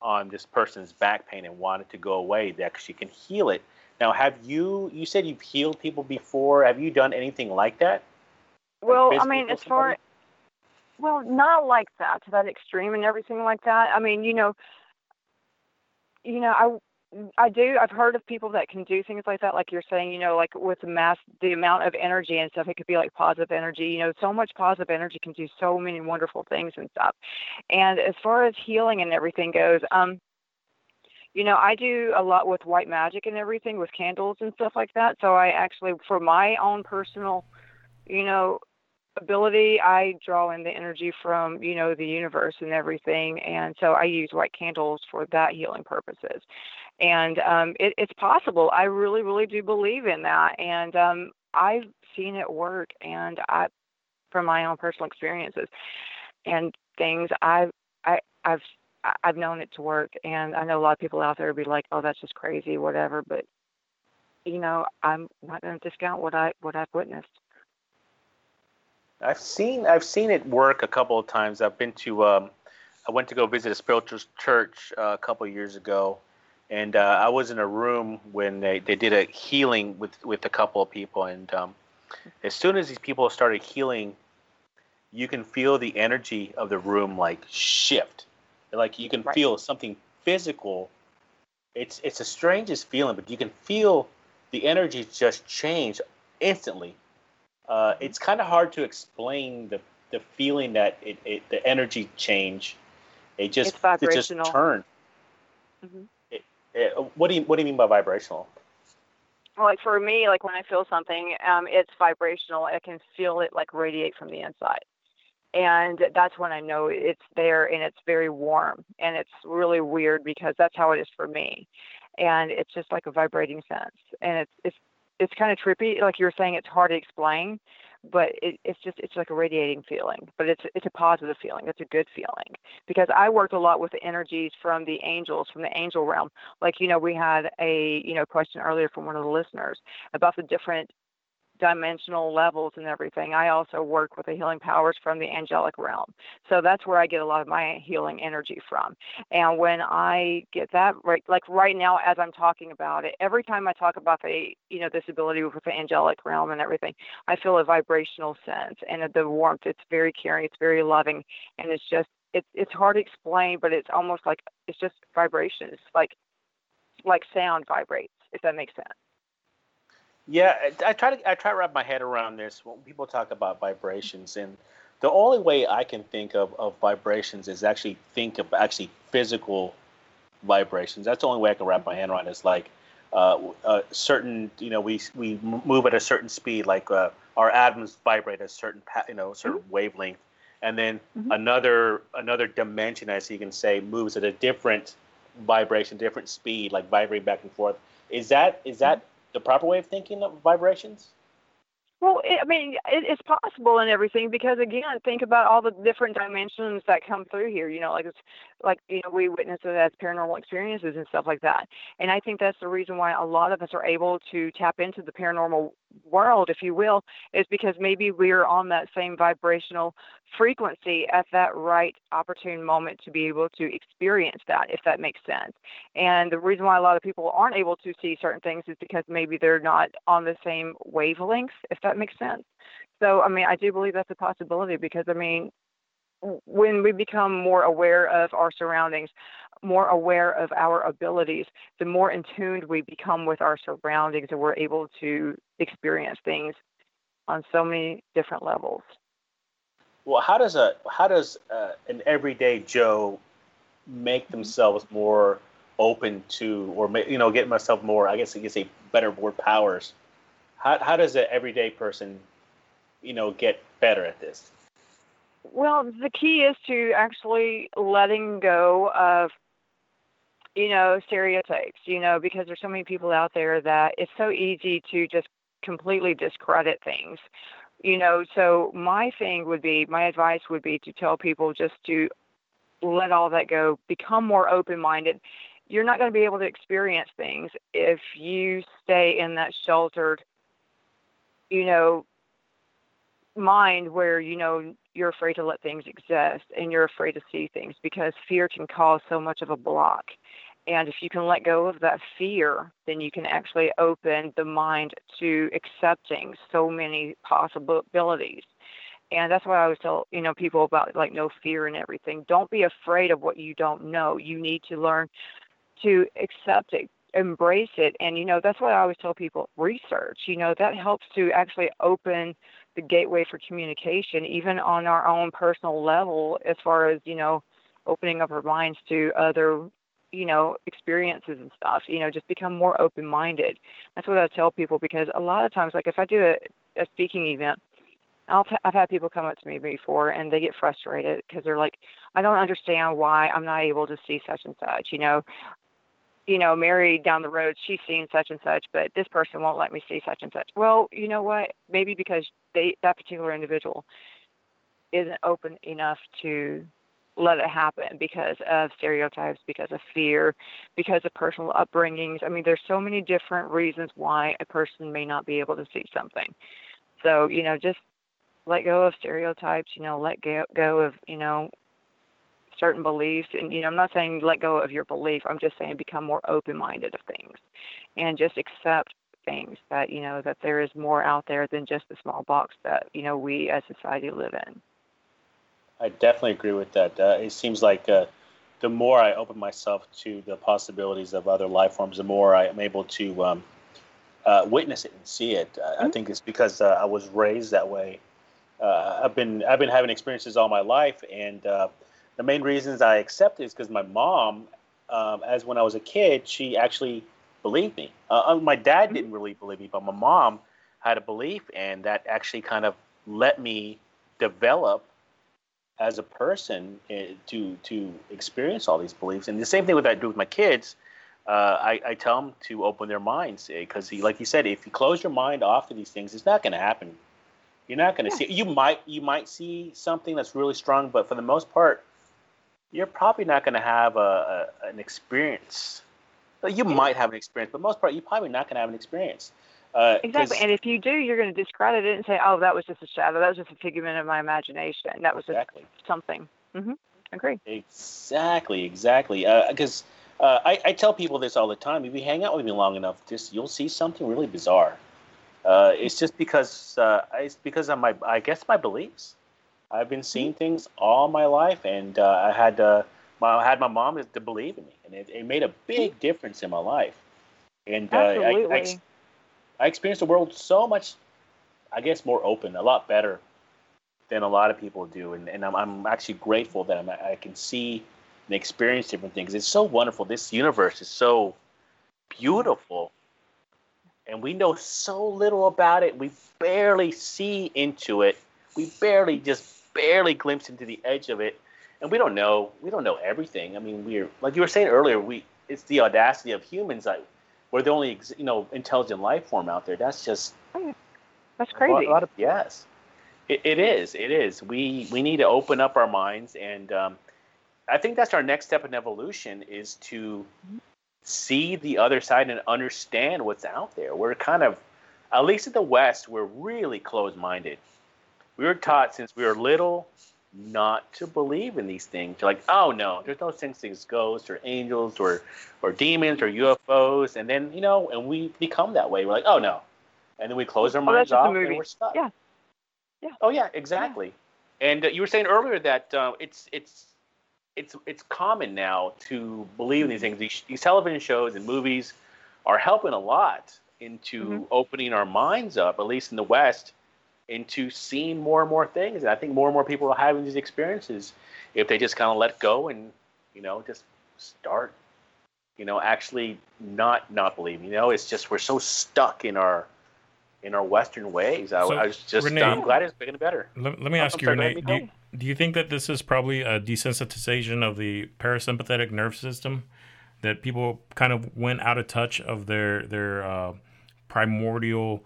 on this person's back pain and want it to go away that she can heal it now have you you said you've healed people before have you done anything like that Well, I mean, as far? Well, not like that to that extreme and everything like that. I mean, you know, you know, I I do. I've heard of people that can do things like that, like you're saying. You know, like with the mass, the amount of energy and stuff. It could be like positive energy. You know, so much positive energy can do so many wonderful things and stuff. And as far as healing and everything goes, um, you know, I do a lot with white magic and everything with candles and stuff like that. So I actually, for my own personal, you know, ability, I draw in the energy from, you know, the universe and everything. And so I use white candles for that healing purposes. And um, it, it's possible. I really, really do believe in that. And um, I've seen it work. And I, from my own personal experiences and things, I've, I, I've, I've known it to work. And I know a lot of people out there would be like, "Oh, that's just crazy," whatever. But you know, I'm not going to discount what I what I've witnessed. I've seen i've seen it work a couple of times. I've been to um, i went to go visit a spiritual church uh, a couple of years ago. And uh, i was in a room when they, they did a healing with with a couple of people. And um, as soon as these people started healing you can feel the energy of the room like shift. Like you can Right. feel something physical. It's it's the strangest feeling but you can feel the energy just change instantly uh, it's kind of hard to explain the the feeling that it, it the energy change it just it just turned Mhm. it, it, what do you what do you mean by vibrational Well, like for me, like when I feel something, um, it's vibrational. I can feel it like radiate from the inside, and that's when I know it's there and it's very warm. And it's really weird because that's how it is for me, and it's just like a vibrating sense. And it's it's it's kind of trippy. Like you were saying, it's hard to explain, but it, it's just it's like a radiating feeling. But it's it's a positive feeling. It's a good feeling because I worked a lot with the energies from the angels, from the angel realm like you know we had a you know question earlier from one of the listeners about the different dimensional levels and everything. I also work with the healing powers from the angelic realm. So that's where i get a lot of my healing energy from. And when i get that right like right now as i'm talking about it every time i talk about the you know this ability with the angelic realm and everything i feel a vibrational sense and the warmth. It's very caring. It's very loving. And it's just it's it's hard to explain but it's almost like it's just vibrations. like like sound vibrates, if that makes sense. Yeah, I, I try to I try to wrap my head around this when people talk about vibrations, and the only way I can think of, of vibrations is actually think of actually physical vibrations. That's the only way I can wrap my hand around. It. It's like uh, uh, certain, you know, we we move at a certain speed, like uh, our atoms vibrate at a certain you know certain wavelength, and then Mhm. another another dimension, as you can say, moves at a different vibration, different speed, like vibrating back and forth. Is that is that the proper way of thinking of vibrations? Well, it, I mean, it, it's possible and everything because again, think about all the different dimensions that come through here. You know, like like you know we witness it as paranormal experiences and stuff like that. And I think that's the reason why a lot of us are able to tap into the paranormal world, if you will, is because maybe we're on that same vibrational frequency at that right opportune moment to be able to experience that, if that makes sense. And the reason why a lot of people aren't able to see certain things is because maybe they're not on the same wavelength, if that makes sense. So, I mean, I do believe that's a possibility because, I mean, when we become more aware of our surroundings, more aware of our abilities, the more in tuned we become with our surroundings and we're able to experience things on so many different levels. Well, how does a how does uh, an everyday Joe make themselves more open to, or you know, get myself more? I guess I guess a better word powers. How how does an everyday person, you know, get better at this? Well, the key is to actually letting go of you know stereotypes. You know, because there's so many people out there that it's so easy to just completely discredit things you know so my thing would be my advice would be to tell people just to let all that go become more open minded you're not going to be able to experience things if you stay in that sheltered you know mind where you know you're afraid to let things exist and you're afraid to see things because fear can cause so much of a block and if you can let go of that fear, then you can actually open the mind to accepting so many possibilities. And that's why I always tell, you know, people about like no fear and everything. Don't be afraid of what you don't know. You need to learn to accept it, embrace it. And, you know, that's why I always tell people research. You know, that helps to actually open the gateway for communication, even on our own personal level, as far as, you know, opening up our minds to other you know experiences and stuff you know just become more open minded that's what i tell people because a lot of times like if i do a, a speaking event I'll t- I've had people come up to me before and they get frustrated because they're like, I don't understand why I'm not able to see such and such. You know, you know, Mary down the road, she's seen such and such, but this person won't let me see such and such. Well, you know what? Maybe because they that particular individual isn't open enough to let it happen because of stereotypes, because of fear, because of personal upbringings. I mean, there's so many different reasons why a person may not be able to see something. So, you know, just let go of stereotypes, you know, let go, go of, you know, certain beliefs. And, you know, I'm not saying let go of your belief. I'm just saying become more open minded of things and just accept things that, you know, that there is more out there than just the small box that, you know, we as society live in. I definitely agree with that. Uh, it seems like uh, the more I open myself to the possibilities of other life forms, the more I am able to um, uh, witness it and see it. Mm-hmm. I think it's because uh, I was raised that way. Uh, I've been I've been having experiences all my life, and uh, the main reasons I accept it is because my mom, um, as when I was a kid, she actually believed me. my dad mm-hmm. didn't really believe me, but my mom had a belief, and that actually kind of let me develop as a person eh, to to experience all these beliefs. And the same thing with I do with my kids. Uh, I, I tell them to open their minds because, eh, like you said, if you close your mind off to these things, it's not going to happen. You're not going to yeah. see. You might you might see something that's really strong, but for the most part, you're probably not going to have a, a, an experience. You yeah. might have an experience, but most part, you're probably not going to have an experience. Uh, exactly. And if you do, you're going to discredit it and say, "Oh, that was just a shadow. That was just a figment of my imagination. That was exactly. just something." Mm-hmm. Agree. Exactly. Exactly. Because uh, uh, I, I, tell people this all the time. If you hang out with me long enough, just you'll see something really bizarre. Uh, it's just because uh, it's because of my I guess my beliefs. I've been seeing mm-hmm. things all my life, and uh, I had I had my mom to, to believe in me, and it, it, made a big difference in my life. And uh, Absolutely. I, I, I experienced the world so much, I guess, more open, a lot better than a lot of people do. And, and I'm, I'm actually grateful that I'm, I can see and experience different things. It's so wonderful. This universe is so beautiful. And we know so little about it. We barely see into it. We barely, just barely glimpse into the edge of it. And we don't know we don't know everything. I mean, we're like you were saying earlier, we it's the audacity of humans that we're the only you know intelligent life form out there. That's just That's crazy. a lot of yes. It, it is. It is. We we need to open up our minds, and um, I think that's our next step in evolution is to see the other side and understand what's out there. We're kind of, at least in the West, we're really closed-minded. We were taught since we were little not to believe in these things. You're like, oh no, there's no such thing as ghosts or angels or or demons or UFOs, and then you know, and we become that way. We're like, oh no, and then we close our Oh, minds off and we're stuck. Yeah. Yeah. Oh yeah, exactly. And uh, you were saying earlier that uh, it's it's it's it's common now to believe in these things. These, these television shows and movies are helping a lot into Mhm. opening our minds up, at least in the West, into seeing more and more things. And I think more and more people are having these experiences if they just kind of let go and you know just start, you know, actually not not believing. You know, it's just we're so stuck in our in our Western ways. I, So, I was just Renee- I'm glad it's getting better. Let, let me ask I'm you, sorry, Renee. Do you, do you think that this is probably a desensitization of the parasympathetic nerve system? That people kind of went out of touch of their their uh, primordial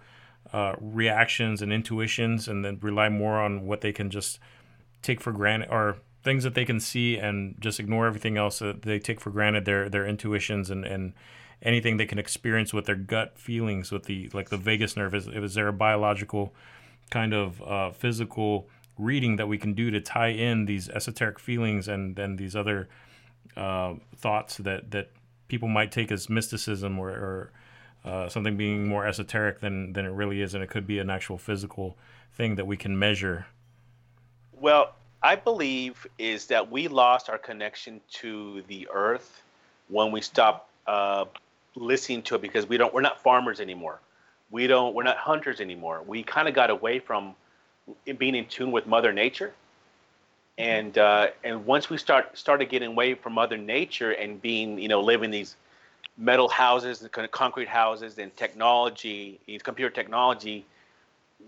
uh, reactions and intuitions, and then rely more on what they can just take for granted, or things that they can see, and just ignore everything else that they take for granted. Their their intuitions and and anything they can experience with their gut feelings, with the like the vagus nerve. Is is there a biological kind of uh, physical reading that we can do to tie in these esoteric feelings and then these other uh, thoughts that that people might take as mysticism or, or uh, something being more esoteric than than it really is, and it could be an actual physical thing that we can measure. Well, I believe is that we lost our connection to the earth when we stopped uh, listening to it because we don't. We're not farmers anymore. We don't. We're not hunters anymore. We kind of got away from being in tune with Mother Nature. And uh, and once we start started getting away from Mother Nature and being you know living these metal houses and concrete houses and technology, computer technology,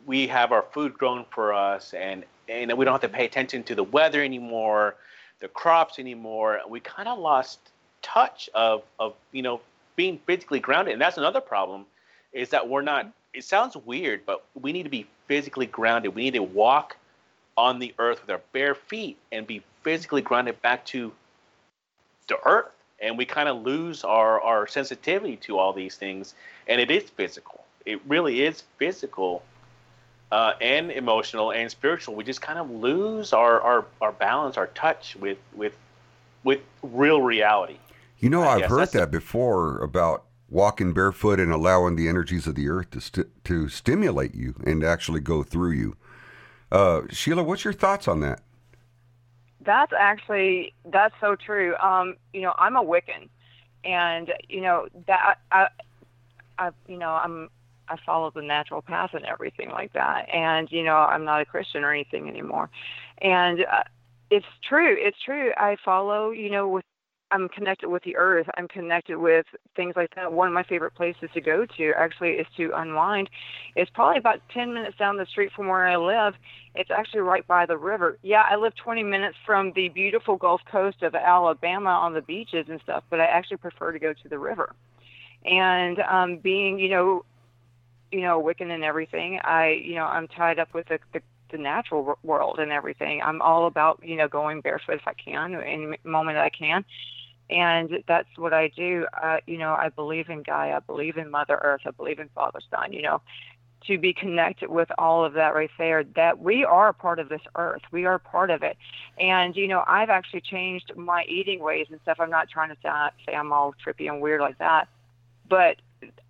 we have our food grown for us and and we don't have to pay attention to the weather anymore, the crops anymore. We kind of lost touch of of you know being physically grounded, and that's another problem, is that we're not. It sounds weird, but we need to be physically grounded. We need to walk on the earth with our bare feet and be physically grounded back to the earth. And we kind of lose our, our sensitivity to all these things. And it is physical. It really is physical uh, and emotional and spiritual. We just kind of lose our, our, our balance, our touch with, with, with real reality. You know, I I've guess heard that's that before about walking barefoot and allowing the energies of the earth to st- to stimulate you and actually go through you. Uh, Sheila, what's your thoughts on that? That's actually that's so true. Um, you know, I'm a Wiccan, and you know that I, I, you know, I'm I follow the natural path and everything like that. And you know, I'm not a Christian or anything anymore. And uh, it's true. It's true. I follow. You know, with I'm connected with the earth. I'm connected with things like that. One of my favorite places to go to actually is to unwind. It's probably about 10 minutes down the street from where I live. It's actually right by the river. Yeah, I live 20 minutes from the beautiful Gulf Coast of Alabama on the beaches and stuff, but I actually prefer to go to the river. And um, being, you know, you know, Wiccan and everything, I, you know, I'm tied up with the, the the natural world and everything. I'm all about, you know, going barefoot if I can, any moment that I can. And that's what I do. Uh, you know, I believe in Gaia. I believe in Mother Earth. I believe in Father Sun. You know, to be connected with all of that right there, that we are part of this earth. We are part of it. And, you know, I've actually changed my eating ways and stuff. I'm not trying to say I'm all trippy and weird like that. But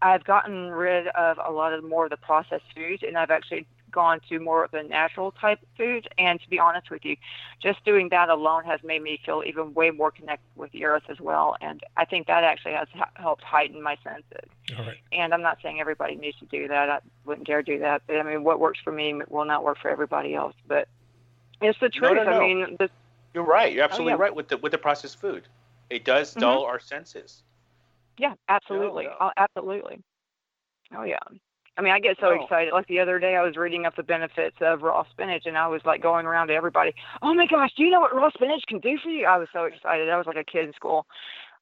I've gotten rid of a lot of more of the processed foods and I've actually gone to more of the natural type food. And to be honest with you, just doing that alone has made me feel even way more connected with the earth as well. And I think that actually has helped heighten my senses. All right. And I'm not saying everybody needs to do that. I wouldn't dare do that. But I mean, what works for me will not work for everybody else. But it's the truth. no, no. I mean, the, You're right. You're absolutely yeah. right with the with the processed food. It does Mhm. dull our senses. yeah, absolutely. yeah. Oh, absolutely. Oh yeah. I mean, I get so Oh. excited. Like the other day, I was reading up the benefits of raw spinach, and I was like going around to everybody. Oh my gosh, do you know what raw spinach can do for you? I was so excited. I was like a kid in school.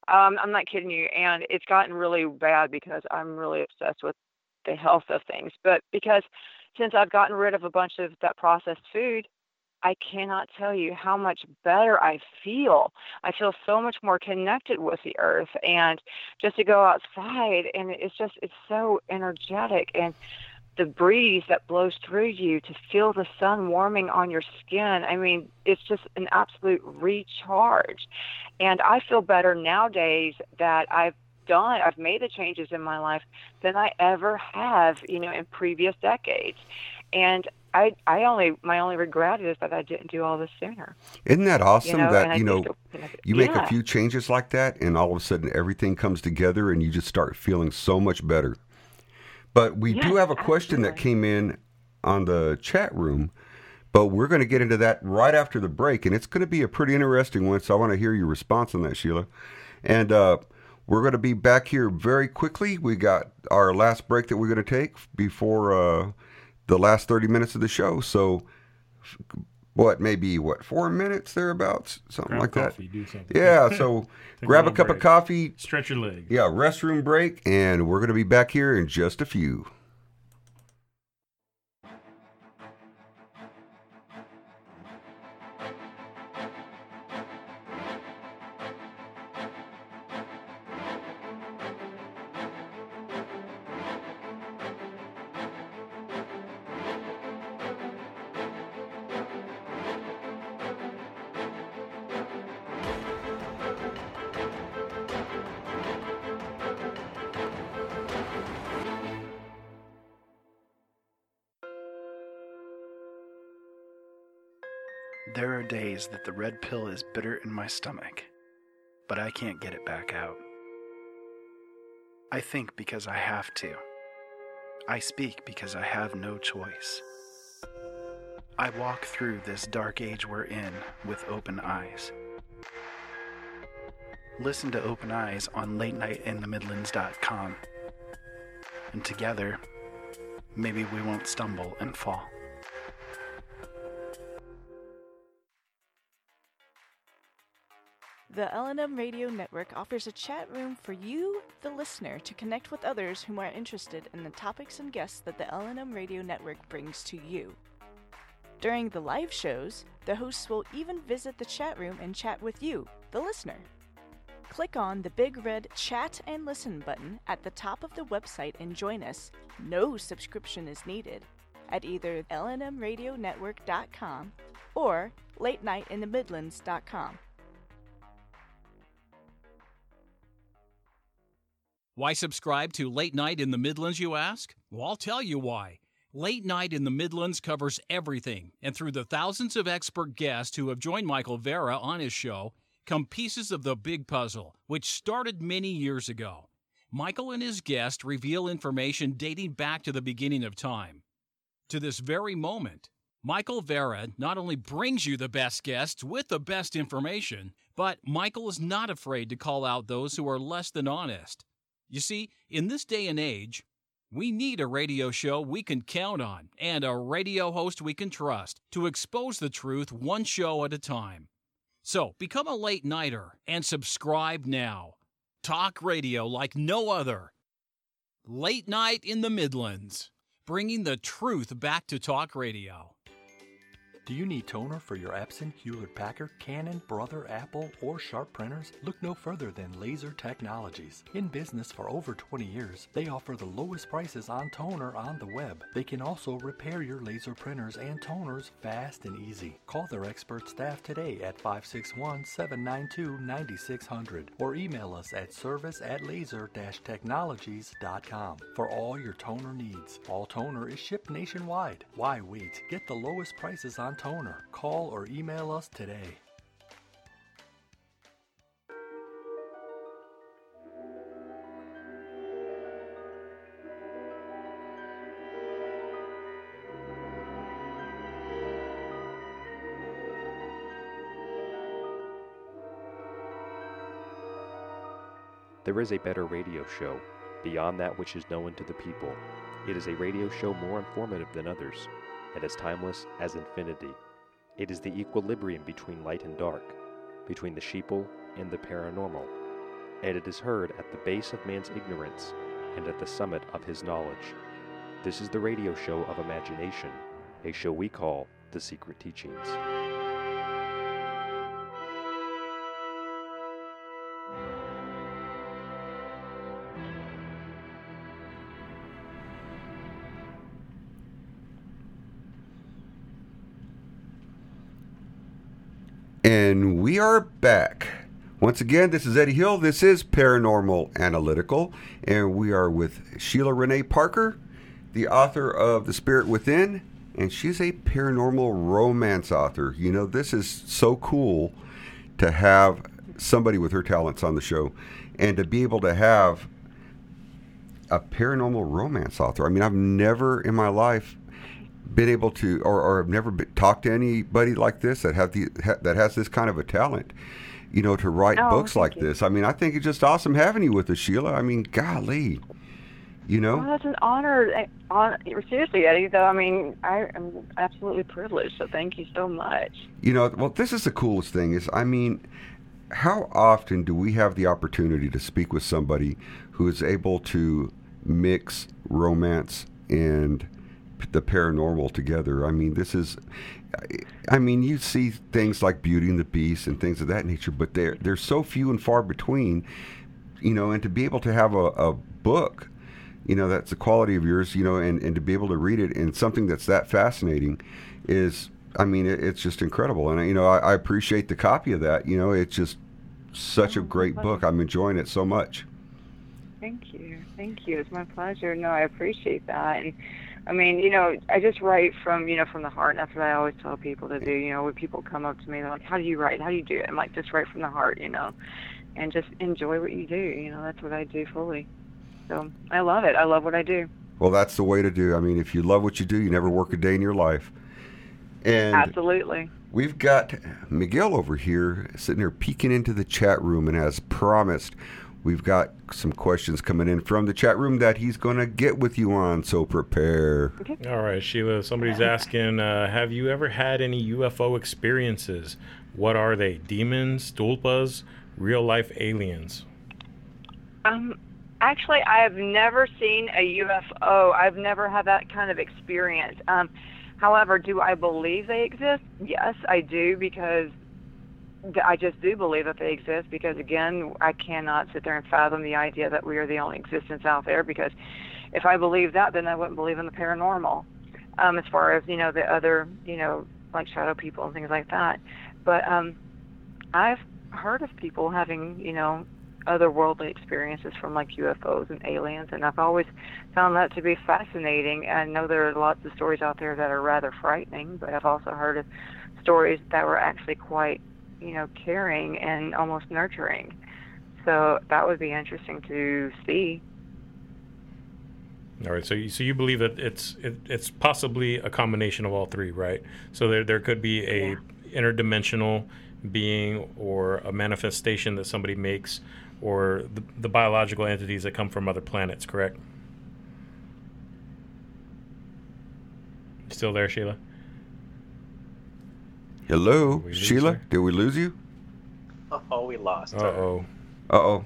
Um, I'm not kidding you, and it's gotten really bad because I'm really obsessed with the health of things. But because since I've gotten rid of a bunch of that processed food, I cannot tell you how much better I feel. I feel so much more connected with the earth and just to go outside and it's just it's so energetic and the breeze that blows through you to feel the sun warming on your skin. I mean, it's just an absolute recharge. And I feel better nowadays that I've done I've made the changes in my life than I ever have, you know, in previous decades. And I, I only my only regret is that I didn't do all this sooner. Isn't that awesome you know, and that I you know think it- you make yeah. a few changes like that and all of a sudden everything comes together and you just start feeling so much better. But we do have a question that came in on the chat room, but we're going to get into that right after the break and it's going to be a pretty interesting one so I want to hear your response on that Sheila. And uh we're going to be back here very quickly. We got our last break that we're going to take before uh, the last 30 minutes of the show. So, what, maybe, what, four minutes thereabouts? Something Grab like that. coffee, do something. Yeah, so grab a little cup break. of coffee. Stretch your leg. Yeah, restroom break, and we're going to be back here in just a few. The red pill is bitter in my stomach, but I can't get it back out. I think because I have to. I speak because I have no choice. I walk through this dark age we're in with open eyes. Listen to Open Eyes on latenightinthemidlands.com. And together, maybe we won't stumble and fall. The LNM Radio Network offers a chat room for you, the listener, to connect with others who are interested in the topics and guests that the LNM Radio Network brings to you. During the live shows, the hosts will even visit the chat room and chat with you, the listener. Click on the big red Chat and Listen button at the top of the website and join us. No subscription is needed at either lnmradionetwork.com or latenightinthemidlands.com. Why subscribe to Late Night in the Midlands, you ask? Well, I'll tell you why. Late Night in the Midlands covers everything, and through the thousands of expert guests who have joined Michael Vara on his show, come pieces of the big puzzle, which started many years ago. Michael and his guests reveal information dating back to the beginning of time. To this very moment, Michael Vara not only brings you the best guests with the best information, but Michael is not afraid to call out those who are less than honest. You see, in this day and age, we need a radio show we can count on and a radio host we can trust to expose the truth one show at a time. So become a late nighter and subscribe now. Talk radio like no other. Late Night in the Midlands, bringing the truth back to talk radio. Do you need toner for your Epson, Hewlett Packard, Canon, Brother, Apple, or Sharp printers? Look no further than Laser Technologies. In business for over 20 years, they offer the lowest prices on toner on the web. They can also repair your laser printers and toners fast and easy. Call their expert staff today at 561 792 9600 or email us at service at laser technologies.com for all your toner needs. All toner is shipped nationwide. Why wait? Get the lowest prices on toner. Call or email us today. There is a better radio show beyond that which is known to the people. It is a radio show more informative than others, and as timeless as infinity. It is the equilibrium between light and dark, between the sheeple and the paranormal, and it is heard at the base of man's ignorance and at the summit of his knowledge. This is the radio show of imagination, a show we call The Secret Teachings. We are back. Once again, this is Eddie Hill. This is Paranormal Analytical, and we are with Sheila Renee Parker, the author of The Spirit Within, and she's a paranormal romance author. You know, this is so cool to have somebody with her talents on the show and to be able to have a paranormal romance author. I mean, I've never in my life been able to, or, or I've never been, talked to anybody like this that have the ha, that has this kind of a talent, you know, to write Oh, books like you. this. I mean, I think it's just awesome having you with us, Sheila. I mean, golly, you know. Well, that's an honor. eh, Seriously, Eddie. Though I mean, I am absolutely privileged. So thank you so much. You know, well, this is the coolest thing is, I mean, how often do we have the opportunity to speak with somebody who is able to mix romance and the paranormal together? I mean, this is, I mean, you see things like Beauty and the Beast and things of that nature, but they're they're so few and far between. You know, and to be able to have a, a book, you know, that's the quality of yours, you know, and, and to be able to read it and something that's that fascinating is, I mean, it, it's just incredible. And, you know, I, I appreciate the copy of that. You know, it's just such a oh, great book. I'm enjoying it so much. Thank you. Thank you. It's my pleasure. No, I appreciate that. And I mean, you know, I just write from, you know, from the heart. And that's what I always tell people to do. You know, when people come up to me, they're like, how do you write? How do you do it? I'm like, just write from the heart, you know, and just enjoy what you do. You know, that's what I do fully. So I love it. I love what I do. Well, that's the way to do. I mean, if you love what you do, you never work a day in your life. And Absolutely. We've got Miguel over here sitting here peeking into the chat room, and as promised, we've got some questions coming in from the chat room that he's going to get with you on. So prepare. All right, Sheila. Somebody's asking, uh, have you ever had any UFO experiences? What are they? Demons, tulpas, real life aliens? Um, actually, I have never seen a UFO. I've never had that kind of experience. Um, however, do I believe they exist? Yes, I do because th- I just do believe that they exist because again, I cannot sit there and fathom the idea that we are the only existence out there because if I believe that, then I wouldn't believe in the paranormal. Um, as far as, you know, the other, you know, like shadow people and things like that. But um I've heard of people having, you know, otherworldly experiences from like UFOs and aliens, and I've always found that to be fascinating. I know there are lots of stories out there that are rather frightening, but I've also heard of stories that were actually quite, you know, caring and almost nurturing. So that would be interesting to see. All right, so you, so you believe that it's it, it's possibly a combination of all three, right? So there there could be a interdimensional being or a manifestation that somebody makes, or the, the biological entities that come from other planets, correct? Still there, Sheila? Hello, Sheila. her? Did we lose you? Oh, we lost. Uh oh. Uh oh.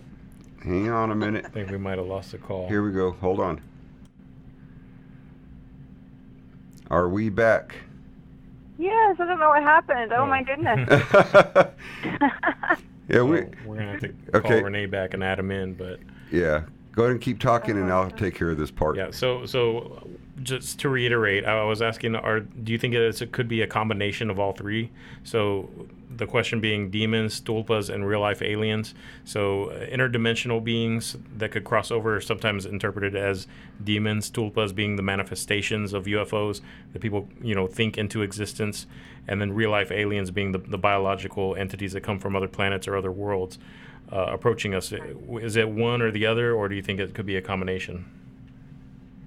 Hang on a minute. I think we might have lost the call. Here we go. Hold on. Are we back? Yes, I don't know what happened. Oh my goodness. Yeah, we. So we're gonna have to Okay. call Renee back and add him in, but Yeah. Go ahead and keep talking, and I'll take care of this part. yeah. So so just to reiterate, I was asking, are do you think it could be a combination of all three? So the question being demons, tulpas, and real life aliens. So uh, interdimensional beings that could cross over, sometimes interpreted as demons, tulpas being the manifestations of UFOs that people you know think into existence, and then real life aliens being the, the biological entities that come from other planets or other worlds uh, approaching us. Is it one or the other, or do you think it could be a combination?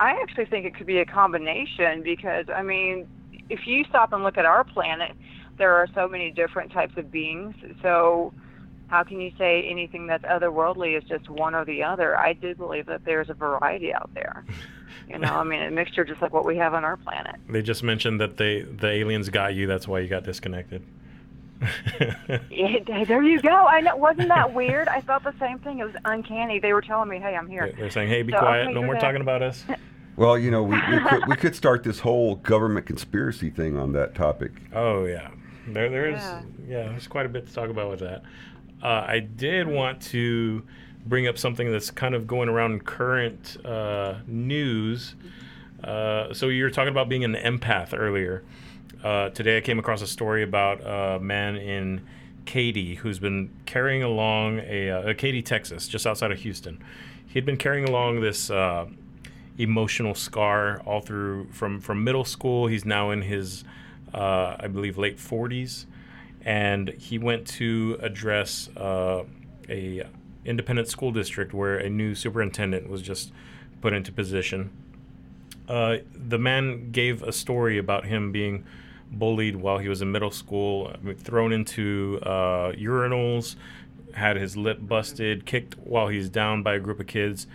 I actually think it could be a combination because, I mean, if you stop and look at our planet, there are so many different types of beings. So, how can you say anything that's otherworldly is just one or the other? I do believe that there's a variety out there. You know, I mean, a mixture just like what we have on our planet. They just mentioned that they the aliens got you. That's why you got disconnected. Yeah, there you go. I know. Wasn't that weird? I felt the same thing. It was uncanny. They were telling me, "Hey, I'm here." They're saying, "Hey, be So, quiet. okay, No more back. talking about us." Well, you know, we, we, could, we could start this whole government conspiracy thing on that topic. Oh yeah, there there is Yeah. yeah. there's quite a bit to talk about with that. Uh, I did want to bring up something that's kind of going around current uh, news. Uh, so you were talking about being an empath earlier. Uh, today I came across a story about a man in Katy who's been carrying along a, uh, Katy, Texas, just outside of Houston. He'd been carrying along this uh, emotional scar all through from from middle school. He's now in his, uh, I believe, late 40s, and he went to address uh, a independent school district where a new superintendent was just put into position. Uh, the man gave a story about him being bullied while he was in middle school, thrown into uh, urinals, had his lip busted, kicked while he's down by a group of kids,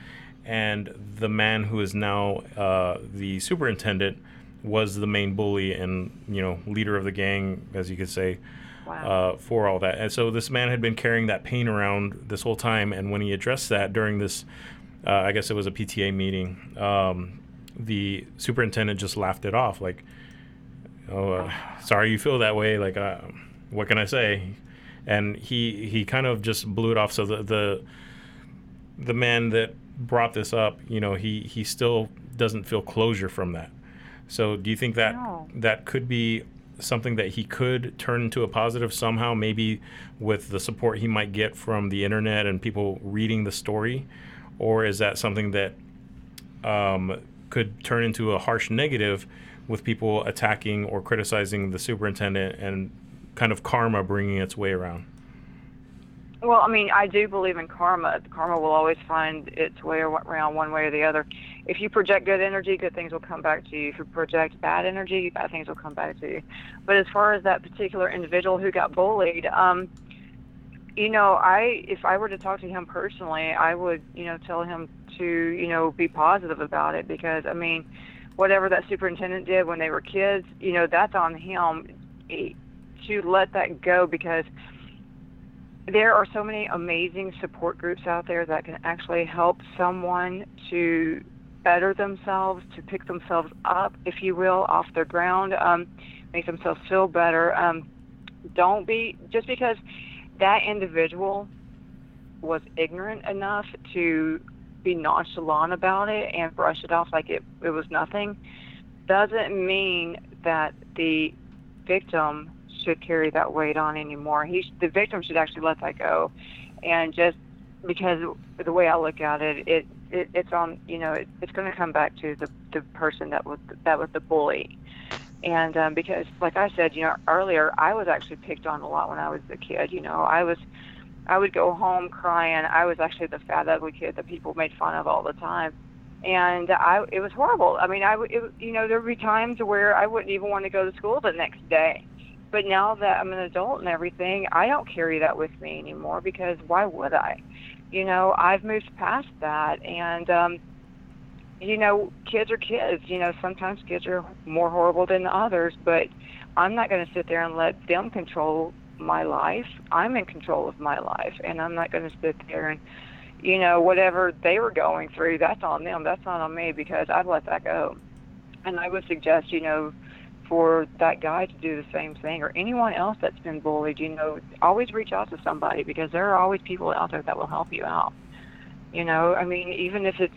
and the man who is now uh, the superintendent was the main bully and you know leader of the gang, as you could say. Uh, for all that, and so this man had been carrying that pain around this whole time. And when he addressed that during this, uh, I guess it was a PTA meeting, um, the superintendent just laughed it off, like, "Oh, uh, sorry you feel that way. Like, uh, what can I say?" And he he kind of just blew it off. So the the the man that brought this up, you know, he he still doesn't feel closure from that. So do you think that No. that could be something that he could turn into a positive somehow, maybe with the support he might get from the internet and people reading the story, or is that something that um, could turn into a harsh negative with people attacking or criticizing the superintendent and kind of karma bringing its way around? Well, I mean, I do believe in karma. Karma will always find its way around one way or the other. If you project good energy, good things will come back to you. If you project bad energy, bad things will come back to you. But as far as that particular individual who got bullied, um, you know, I if I were to talk to him personally, I would, you know, tell him to, you know, be positive about it because I mean, whatever that superintendent did when they were kids, you know, that's on him eh, to let that go because there are so many amazing support groups out there that can actually help someone to better themselves, to pick themselves up, if you will, off their ground, um, make themselves feel better. Um, don't be just because that individual was ignorant enough to be nonchalant about it and brush it off like it, it was nothing doesn't mean that the victim should carry that weight on anymore. He sh- the victim should actually let that go, and just because the way I look at it, it, it it's on you know it, it's going to come back to the the person that was that was the bully, and um, because like I said you know earlier I was actually picked on a lot when I was a kid. You know I was I would go home crying. I was actually the fat ugly kid that people made fun of all the time. And I, it was horrible. I mean, I, it, you know, there would be times where I wouldn't even want to go to school the next day. But now that I'm an adult and everything, I don't carry that with me anymore because why would I? You know, I've moved past that, and um, you know, kids are kids. You know, sometimes kids are more horrible than others, but I'm not going to sit there and let them control my life. I'm in control of my life, and I'm not going to sit there and, you know, whatever they were going through, that's on them. That's not on me because I'd let that go. And I would suggest, you know, for that guy to do the same thing or anyone else that's been bullied, you know, always reach out to somebody because there are always people out there that will help you out. You know, I mean, even if it's,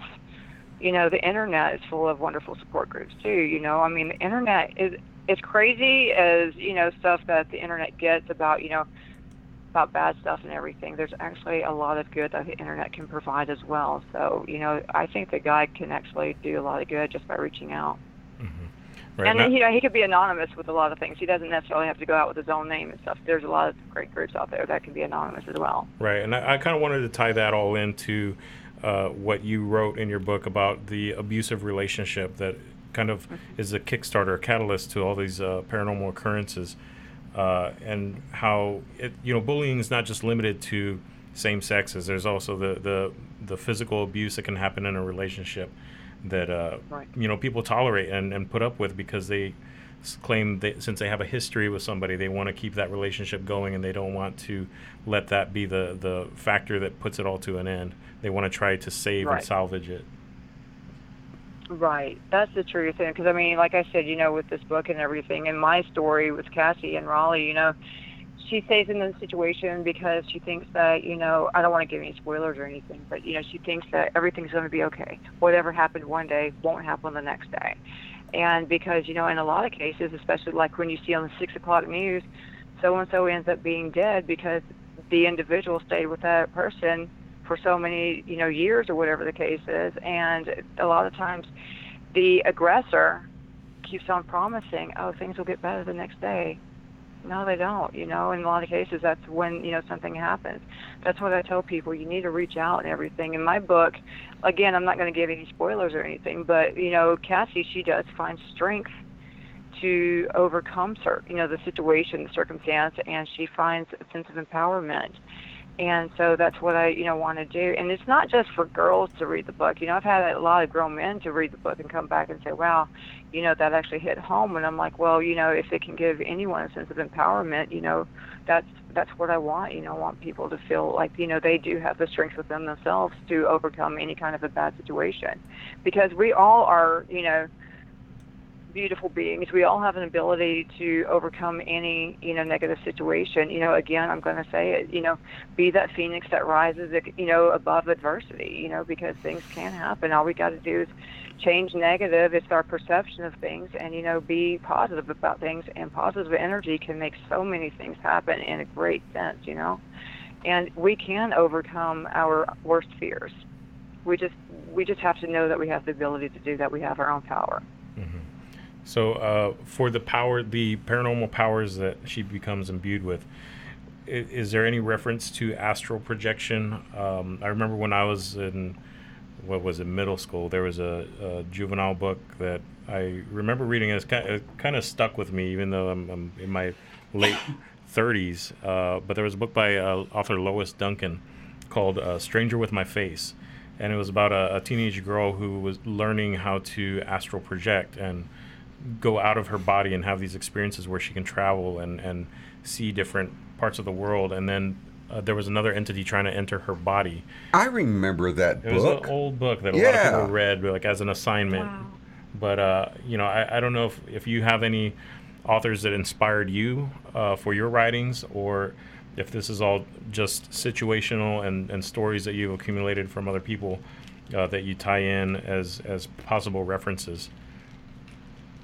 you know, the internet is full of wonderful support groups too. You know, I mean, the internet is as crazy as you know stuff that the internet gets about you know about bad stuff and everything. There's actually a lot of good that the internet can provide as well. So you know, I think the guy can actually do a lot of good just by reaching out. Right. and you know, he could be anonymous with a lot of things. He doesn't necessarily have to go out with his own name and stuff. There's a lot of great groups out there that can be anonymous as well. Right, and I, I kind of wanted to tie that all into uh, what you wrote in your book about the abusive relationship that kind of is a kickstarter, a catalyst to all these uh, paranormal occurrences. uh, and how it, you know bullying is not just limited to same sexes. There's also the the the physical abuse that can happen in a relationship that uh, Right. you know people tolerate and, and put up with because they claim that since they have a history with somebody, they want to keep that relationship going and they don't want to let that be the the factor that puts it all to an end. They want to try to save Right. and salvage it. Right, that's the truth. And because I mean, like I said, you know, with this book and everything, and my story with Cassie and Raleigh, you know, she stays in the situation because she thinks that, you know, I don't want to give any spoilers or anything, but you know, she thinks that everything's going to be okay. Whatever happened one day won't happen the next day, and because you know, in a lot of cases, especially like when you see on the six o'clock news, so and so ends up being dead because the individual stayed with that person for so many you know years or whatever the case is. And a lot of times the aggressor keeps on promising oh things will get better the next day. No they don't you know. In a lot of cases that's when you know something happens. That's what i tell people you need to reach out and everything. In my book again i'm not going to give any spoilers or anything but you know cassie she does find strength to overcome cer- you know the situation the circumstance and she finds a sense of empowerment and so that's what I, you know, want to do. And it's not just for girls to read the book. You know, I've had a lot of grown men to read the book and come back and say, "Wow, you know, that actually hit home." And I'm like, "Well, you know, if it can give anyone a sense of empowerment, you know, that's that's what I want. You know, I want people to feel like, you know, they do have the strength within themselves to overcome any kind of a bad situation, because we all are, you know, beautiful beings. We all have an ability to overcome any, you know, negative situation. You know, again, I'm going to say it, you know, be that phoenix that rises, you know, above adversity, you know, because things can happen. All we got to do is change negative. It's our perception of things and, you know, be positive about things. And positive energy can make so many things happen in a great sense, you know. And we can overcome our worst fears. We just we just have to know that we have the ability to do that. We have our own power. Mm-hmm. So, uh, for the power, the paranormal powers that she becomes imbued with, i- is there any reference to astral projection? Um, I remember when I was in, what was it, middle school, there was a, a juvenile book that I remember reading. and It's kind it kind of stuck with me, even though I'm, I'm in my late 30s. Uh, but there was a book by uh, author Lois Duncan called uh, "Stranger with My Face." And it was about a, a teenage girl who was learning how to astral project and go out of her body and have these experiences where she can travel and, and see different parts of the world. And then uh, there was another entity trying to enter her body. I remember that It was book. an old book that a lot of people read like as an assignment. But uh, you know, I, I don't know if, if you have any authors that inspired you uh, for your writings, or if this is all just situational and, and stories that you've accumulated from other people uh, that you tie in as as possible references.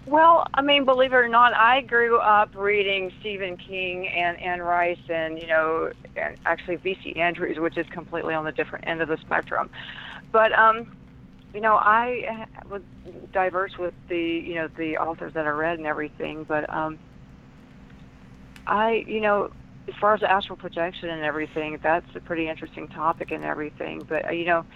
Well, I mean, believe it or not, I grew up reading Stephen King and Anne Rice and, you know, and actually V.C. Andrews, which is completely on the different end of the spectrum. But, um, you know, I was diverse with the, you know, the authors that I read and everything. But um, I, you know, as far as astral projection and everything, that's a pretty interesting topic and everything. But, uh, you know,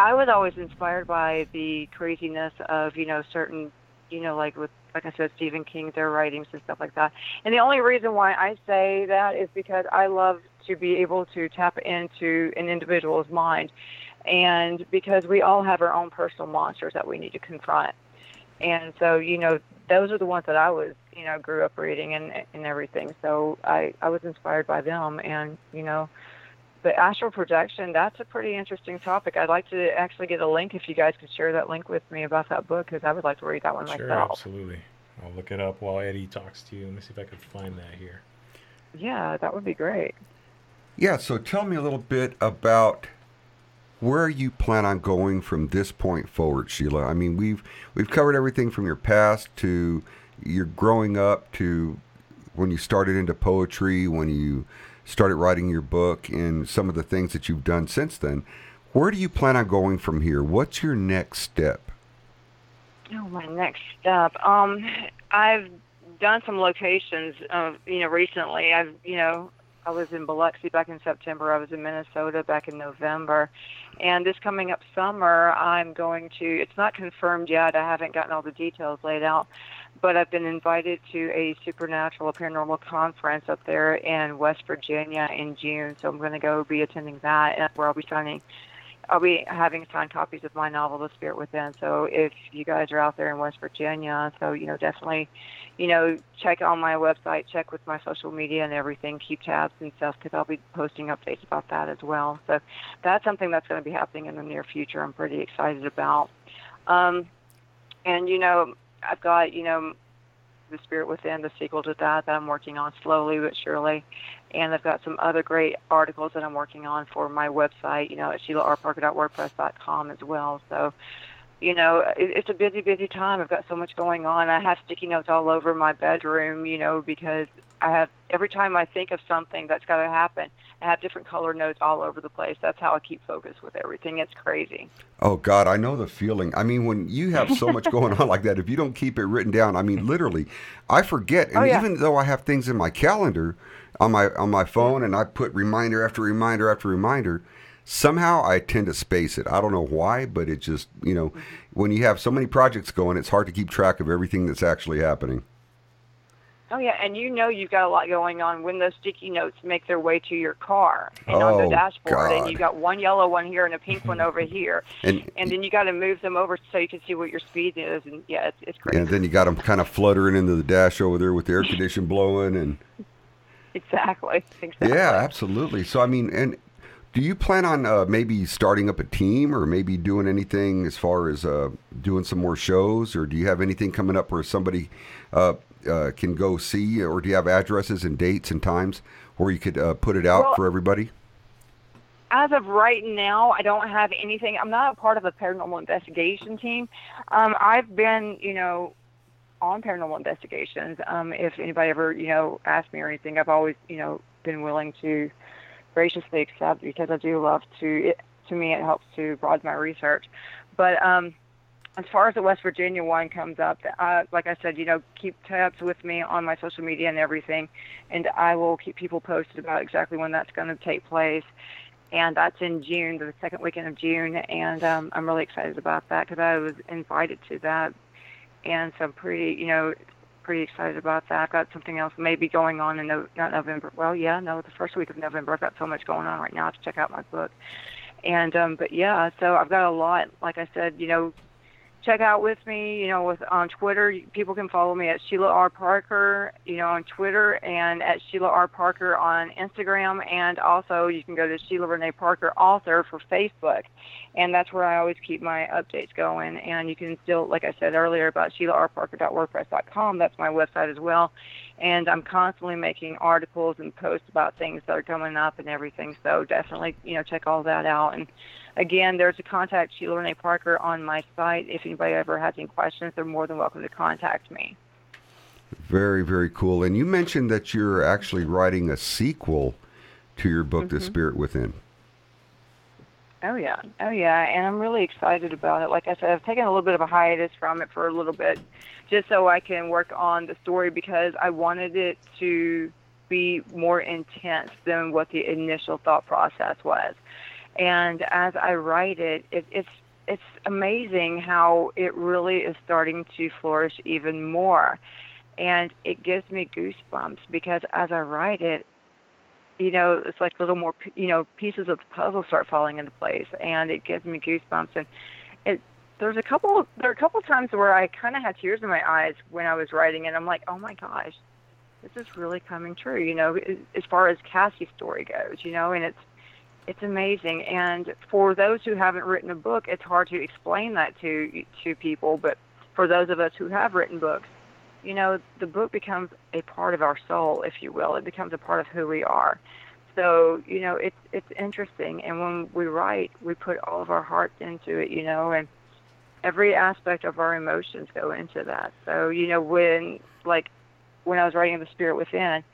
I was always inspired by the craziness of, you know, certain you know, like with, like I said, Stephen King, their writings and stuff like that. And the only reason why I say that is because I love to be able to tap into an individual's mind, and because we all have our own personal monsters that we need to confront. And so, you know, those are the ones that I was, you know, grew up reading and and everything. So I I was inspired by them, and you know. But astral projection, that's a pretty interesting topic. I'd like to actually get a link if you guys could share that link with me about that book because I would like to read that one Sure, myself. absolutely. I'll look it up while Eddie talks to you. Let me see if I can find that here. Yeah, that would be great. Yeah, so tell me a little bit about where you plan on going from this point forward, Sheila. I mean, we've we've covered everything from your past to your growing up to when you started into poetry, when you started writing your book, and some of the things that you've done since then. Where do you plan on going from here? What's your next step? Oh, my next step. Um, I've done some locations. Uh, you know, recently. I've you know, I was in Biloxi back in September. I was in Minnesota back in November, and this coming up summer, I'm going to. It's not confirmed yet. I haven't gotten all the details laid out, but I've been invited to a supernatural paranormal conference up there in West Virginia in June. So I'm going to go be attending that, and where I'll be signing. I'll be having signed copies of my novel, The Spirit Within. So if you guys are out there in West Virginia, so you know definitely, you know, check on my website, check with my social media and everything, keep tabs and stuff because I'll be posting updates about that as well. So that's something that's going to be happening in the near future. I'm pretty excited about. Um, and you know, I've got you know the Spirit Within, the sequel to that that I'm working on slowly but surely. And I've got some other great articles that I'm working on for my website, you know, at SheilaRParker.wordpress.com as well. So, you know, it, it's a busy, busy time. I've got so much going on. I have sticky notes all over my bedroom, you know, because I have every time I think of something that's got to happen, I have different color notes all over the place. That's how I keep focus with everything. It's crazy. Oh God, I know the feeling. I mean, when you have so much going on like that, if you don't keep it written down, I mean, literally, I forget. And Oh, yeah. even though I have things in my calendar on my on my phone, and I put reminder after reminder after reminder, somehow I tend to space it. I don't know why, but it just you know, when you have so many projects going, it's hard to keep track of everything that's actually happening. Oh yeah, and you know you've got a lot going on when those sticky notes make their way to your car and on Oh, the dashboard, and God. you got one yellow one here and a pink one over here, And- and then you got to move them over so you can see what your speed is, and yeah, it's, it's crazy. And then you got them kind of fluttering into the dash over there with the air condition blowing and. Exactly. Exactly. Yeah, absolutely. So I mean, and do you plan on uh, maybe starting up a team or maybe doing anything as far as uh, doing some more shows, or do you have anything coming up where somebody uh, uh, can go see, or do you have addresses and dates and times where you could uh, put it out Well- for everybody? As of right now, I don't have anything. I'm not a part of a paranormal investigation team. Um, I've been, you know, on paranormal investigations. Um, if anybody ever, you know, asks me or anything, I've always, you know, been willing to graciously accept because I do love to. It, to me, it helps to broaden my research. But um, as far as the West Virginia one comes up, uh, like I said, you know, keep tabs with me on my social media and everything, and I will keep people posted about exactly when that's going to take place. And that's in June, the second weekend of June, and um, I'm really excited about that because I was invited to that, and so I'm pretty, you know, pretty excited about that. I've got something else maybe going on in no, not November. Well, yeah, no, the first week of November. I've got so much going on right now to check out my book, and um, but yeah, so I've got a lot. Like I said, you know, check out with me. You know, with on Twitter, people can follow me at Sheila R Parker. You know, on Twitter and at Sheila R Parker on Instagram, and also you can go to Sheila Renee Parker Author for Facebook, and that's where I always keep my updates going. And you can still, like I said earlier, about SheilaRParker.wordpress.com. That's my website as well. And I'm constantly making articles and posts about things that are coming up and everything. So definitely, you know, check all that out. And again, there's a contact Sheila Renee Parker on my site. If anybody ever has any questions, they're more than welcome to contact me. Very, very cool. And you mentioned that you're actually writing a sequel to your book, The mm-hmm. Spirit Within. Oh yeah, oh yeah, and I'm really excited about it. Like I said, I've taken a little bit of a hiatus from it for a little bit, just so I can work on the story because I wanted it to be more intense than what the initial thought process was. And as I write it, it it's it's amazing how it really is starting to flourish even more, and it gives me goosebumps because as I write it, you know, it's like little more, you know, pieces of the puzzle start falling into place, and it gives me goosebumps. And it, there's a couple, there are a couple times where I kind of had tears in my eyes when I was writing, and I'm like, oh my gosh, this is really coming true. You know, as far as Cassie's story goes, you know, and it's, it's amazing. And for those who haven't written a book, it's hard to explain that to to people. But for those of us who have written books, you know, the book becomes a part of our soul, if you will. It becomes a part of who we are. So, you know, it's it's interesting. And when we write, we put all of our hearts into it, you know, and every aspect of our emotions go into that. So, you know, when like when I was writing The Spirit Within,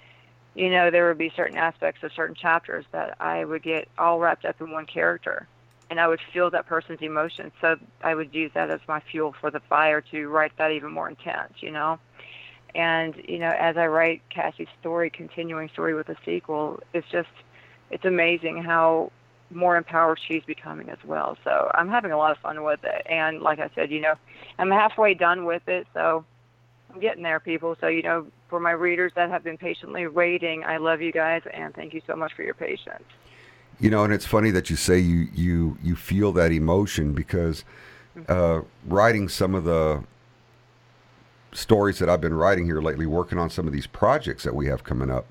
you know, there would be certain aspects of certain chapters that I would get all wrapped up in one character. And I would feel that person's emotions. So I would use that as my fuel for the fire to write that even more intense, you know? And, you know, as I write Cassie's story, continuing story with a sequel, it's just, it's amazing how more empowered she's becoming as well. So I'm having a lot of fun with it. And like I said, you know, I'm halfway done with it. So I'm getting there, people. So you know, for my readers that have been patiently waiting, I love you guys and thank you so much for your patience. You know, and it's funny that you say you you you feel that emotion because uh, writing some of the stories that I've been writing here lately, working on some of these projects that we have coming up,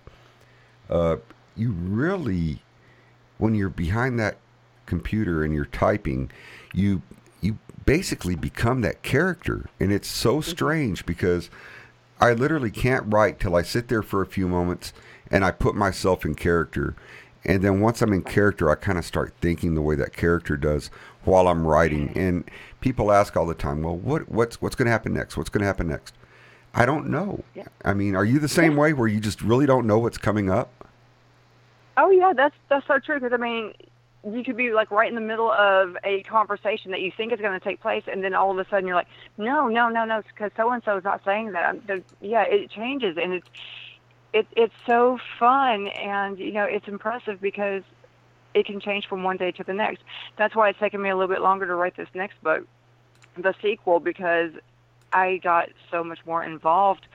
uh, you really, when you're behind that computer and you're typing, you you basically become that character, and it's so strange because I literally can't write till I sit there for a few moments and I put myself in character. And then once I'm in character, I kind of start thinking the way that character does while I'm writing. And people ask all the time, "Well, what what's what's going to happen next? What's going to happen next?" I don't know. Yeah. I mean, are you the same way where you just really don't know what's coming up? Oh yeah, that's that's so true. Because I mean, you could be like right in the middle of a conversation that you think is going to take place, and then all of a sudden you're like, no, no, no, no, because so and so is not saying that. Yeah, it changes, and it's it it's so fun, and you know it's impressive because it can change from one day to the next. That's why it's taken me a little bit longer to write this next book, the sequel, because I got so much more involved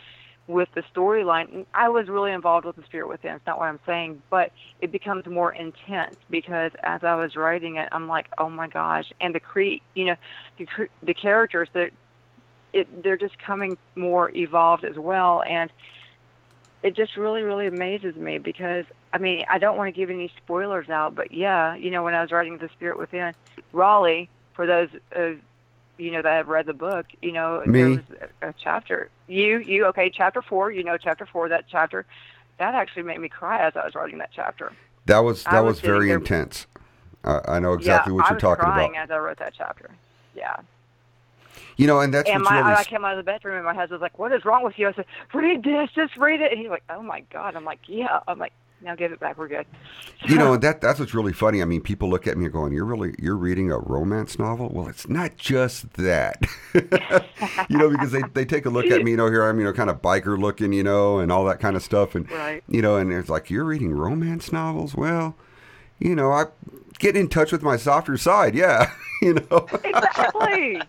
with the storyline. I was really involved with the Spirit Within. It's not what I'm saying, but it becomes more intense because as I was writing it, I'm like, oh my gosh! And the cre, you know, the the characters that it they're just coming more evolved as well, and it just really really amazes me because I mean I don't want to give any spoilers out, but yeah, you know when I was writing the Spirit Within, Raleigh for those. Uh, you know that have read the book. You know Me. there was a, a chapter. You, you, okay? Chapter four. You know chapter four. That chapter, that actually made me cry as I was writing that chapter. That was I that was was, very there- intense. I I know exactly yeah, what you're talking about. I was crying as I wrote that chapter. Yeah. You know, and that's and my, really I came out of the bedroom and my husband was like, "What is wrong with you?" I said, "Read this, just read it." And he's like, "Oh my god!" I'm like, "Yeah." I'm like, "Now give it back. We're good." you know, that that's what's really funny. I mean, people look at me and going, "You're really you're reading a romance novel?" Well, it's not just that. you know, because they, they take a look at me, you know, here I'm, you know, kind of biker looking, you know, and all that kind of stuff, and Right. you know, and it's like, "You're reading romance novels?" Well, you know, I get in touch with my softer side, yeah, you know. exactly.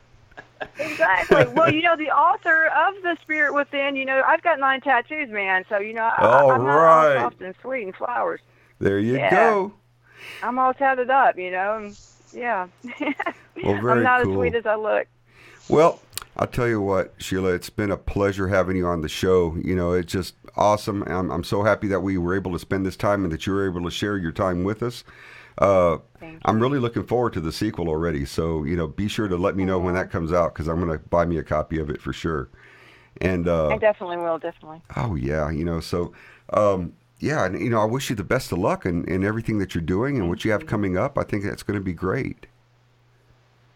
Exactly. Well, you know, the author of The Spirit Within, you know, I've got nine tattoos, man. So, you know, I, All I'm not right. all soft and sweet and flowers. there you Yeah. go. I'm all tatted up, you know. And, yeah. Well, very I'm not cool. as sweet as I look. Well, I'll tell you what, Sheila, it's been a pleasure having you on the show. You know, it's just awesome. I'm, I'm so happy that we were able to spend this time and that you were able to share your time with us. Uh, I'm really looking forward to the sequel already. So, you know, be sure to let me know when that comes out because I'm going to buy me a copy of it for sure. And, uh, I definitely will, definitely. oh, yeah, you know, so, um, yeah, and, you know, I wish you the best of luck in, in everything that you're doing and what you have coming up. I think that's going to be great.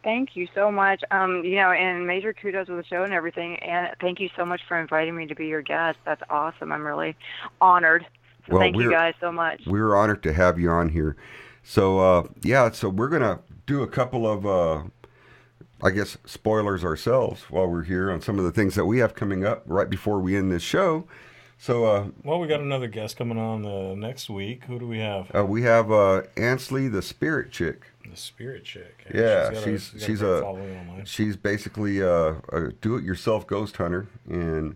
Thank you so much. Um, you know, and major kudos with the show and everything. And thank you so much for inviting me to be your guest. That's awesome. I'm really honored. So Well, thank you guys so much. We were honored to have you on here. So uh, yeah, so we're gonna do a couple of, uh, I guess, spoilers ourselves while we're here on some of the things that we have coming up right before we end this show. So uh, Well, we got another guest coming on the next week. Who do we have? uh, we have uh, Ansley, the spirit chick. The Spirit Chick. Yeah, got she's she's a following she's basically a, a do-it-yourself ghost hunter, and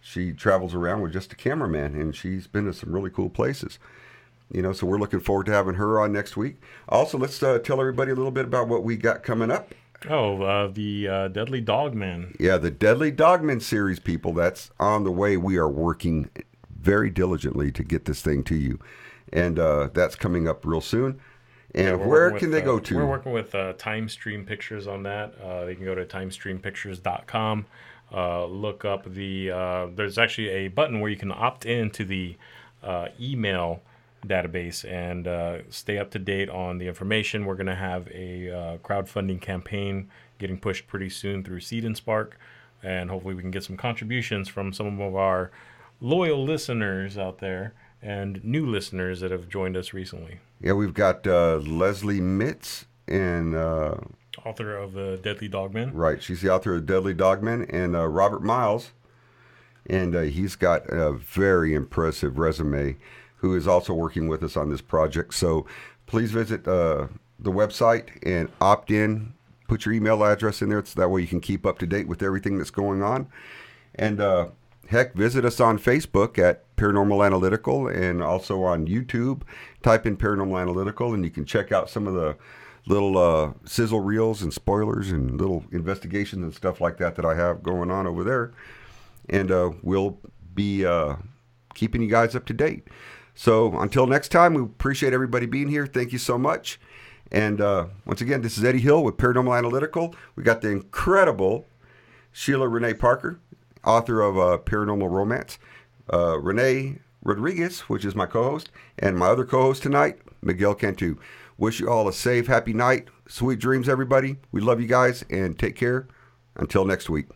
she travels around with just a cameraman, and she's been to some really cool places. You know, so we're looking forward to having her on next week. Also, let's uh, tell everybody a little bit about what we got coming up. Oh, uh, the uh, Deadly Dogman. Yeah, the Deadly Dogman series, people, that's on the way. We are working very diligently to get this thing to you, and uh, that's coming up real soon. And We're where can with, they go uh, to? We're working with uh, Time Stream Pictures on that. Uh, they can go to timestreampictures.com. Uh, look up the. Uh, there's actually a button where you can opt into the uh, email database and uh, stay up to date on the information. We're going to have a uh, crowdfunding campaign getting pushed pretty soon through Seed and Spark, and hopefully we can get some contributions from some of our loyal listeners out there and new listeners that have joined us recently. Yeah, we've got uh, Leslie Mitz, and uh, author of the Deadly Dogman. right, she's the author of Deadly Dogman, and uh, Robert Miles, and uh, he's got a very impressive resume. Who is also working with us on this project? So please visit uh, the website and opt in. Put your email address in there, so that way you can keep up to date with everything that's going on. And uh, heck, visit us on Facebook at Paranormal Analytical and also on YouTube. Type in Paranormal Analytical and you can check out some of the little uh, sizzle reels and spoilers and little investigations and stuff like that that I have going on over there. And uh, we'll be uh, keeping you guys up to date. So until next time, we appreciate everybody being here. Thank you so much. And uh, once again, this is Eddie Hill with Paranormal Analytical. We got the incredible Sheila Renee Parker, author of uh, Paranormal Romance. Uh, Renee Rodriguez, which is my co-host, and my other co-host tonight, Miguel Cantu. Wish you all a safe, happy night. Sweet dreams, everybody. We love you guys, and take care. Until next week.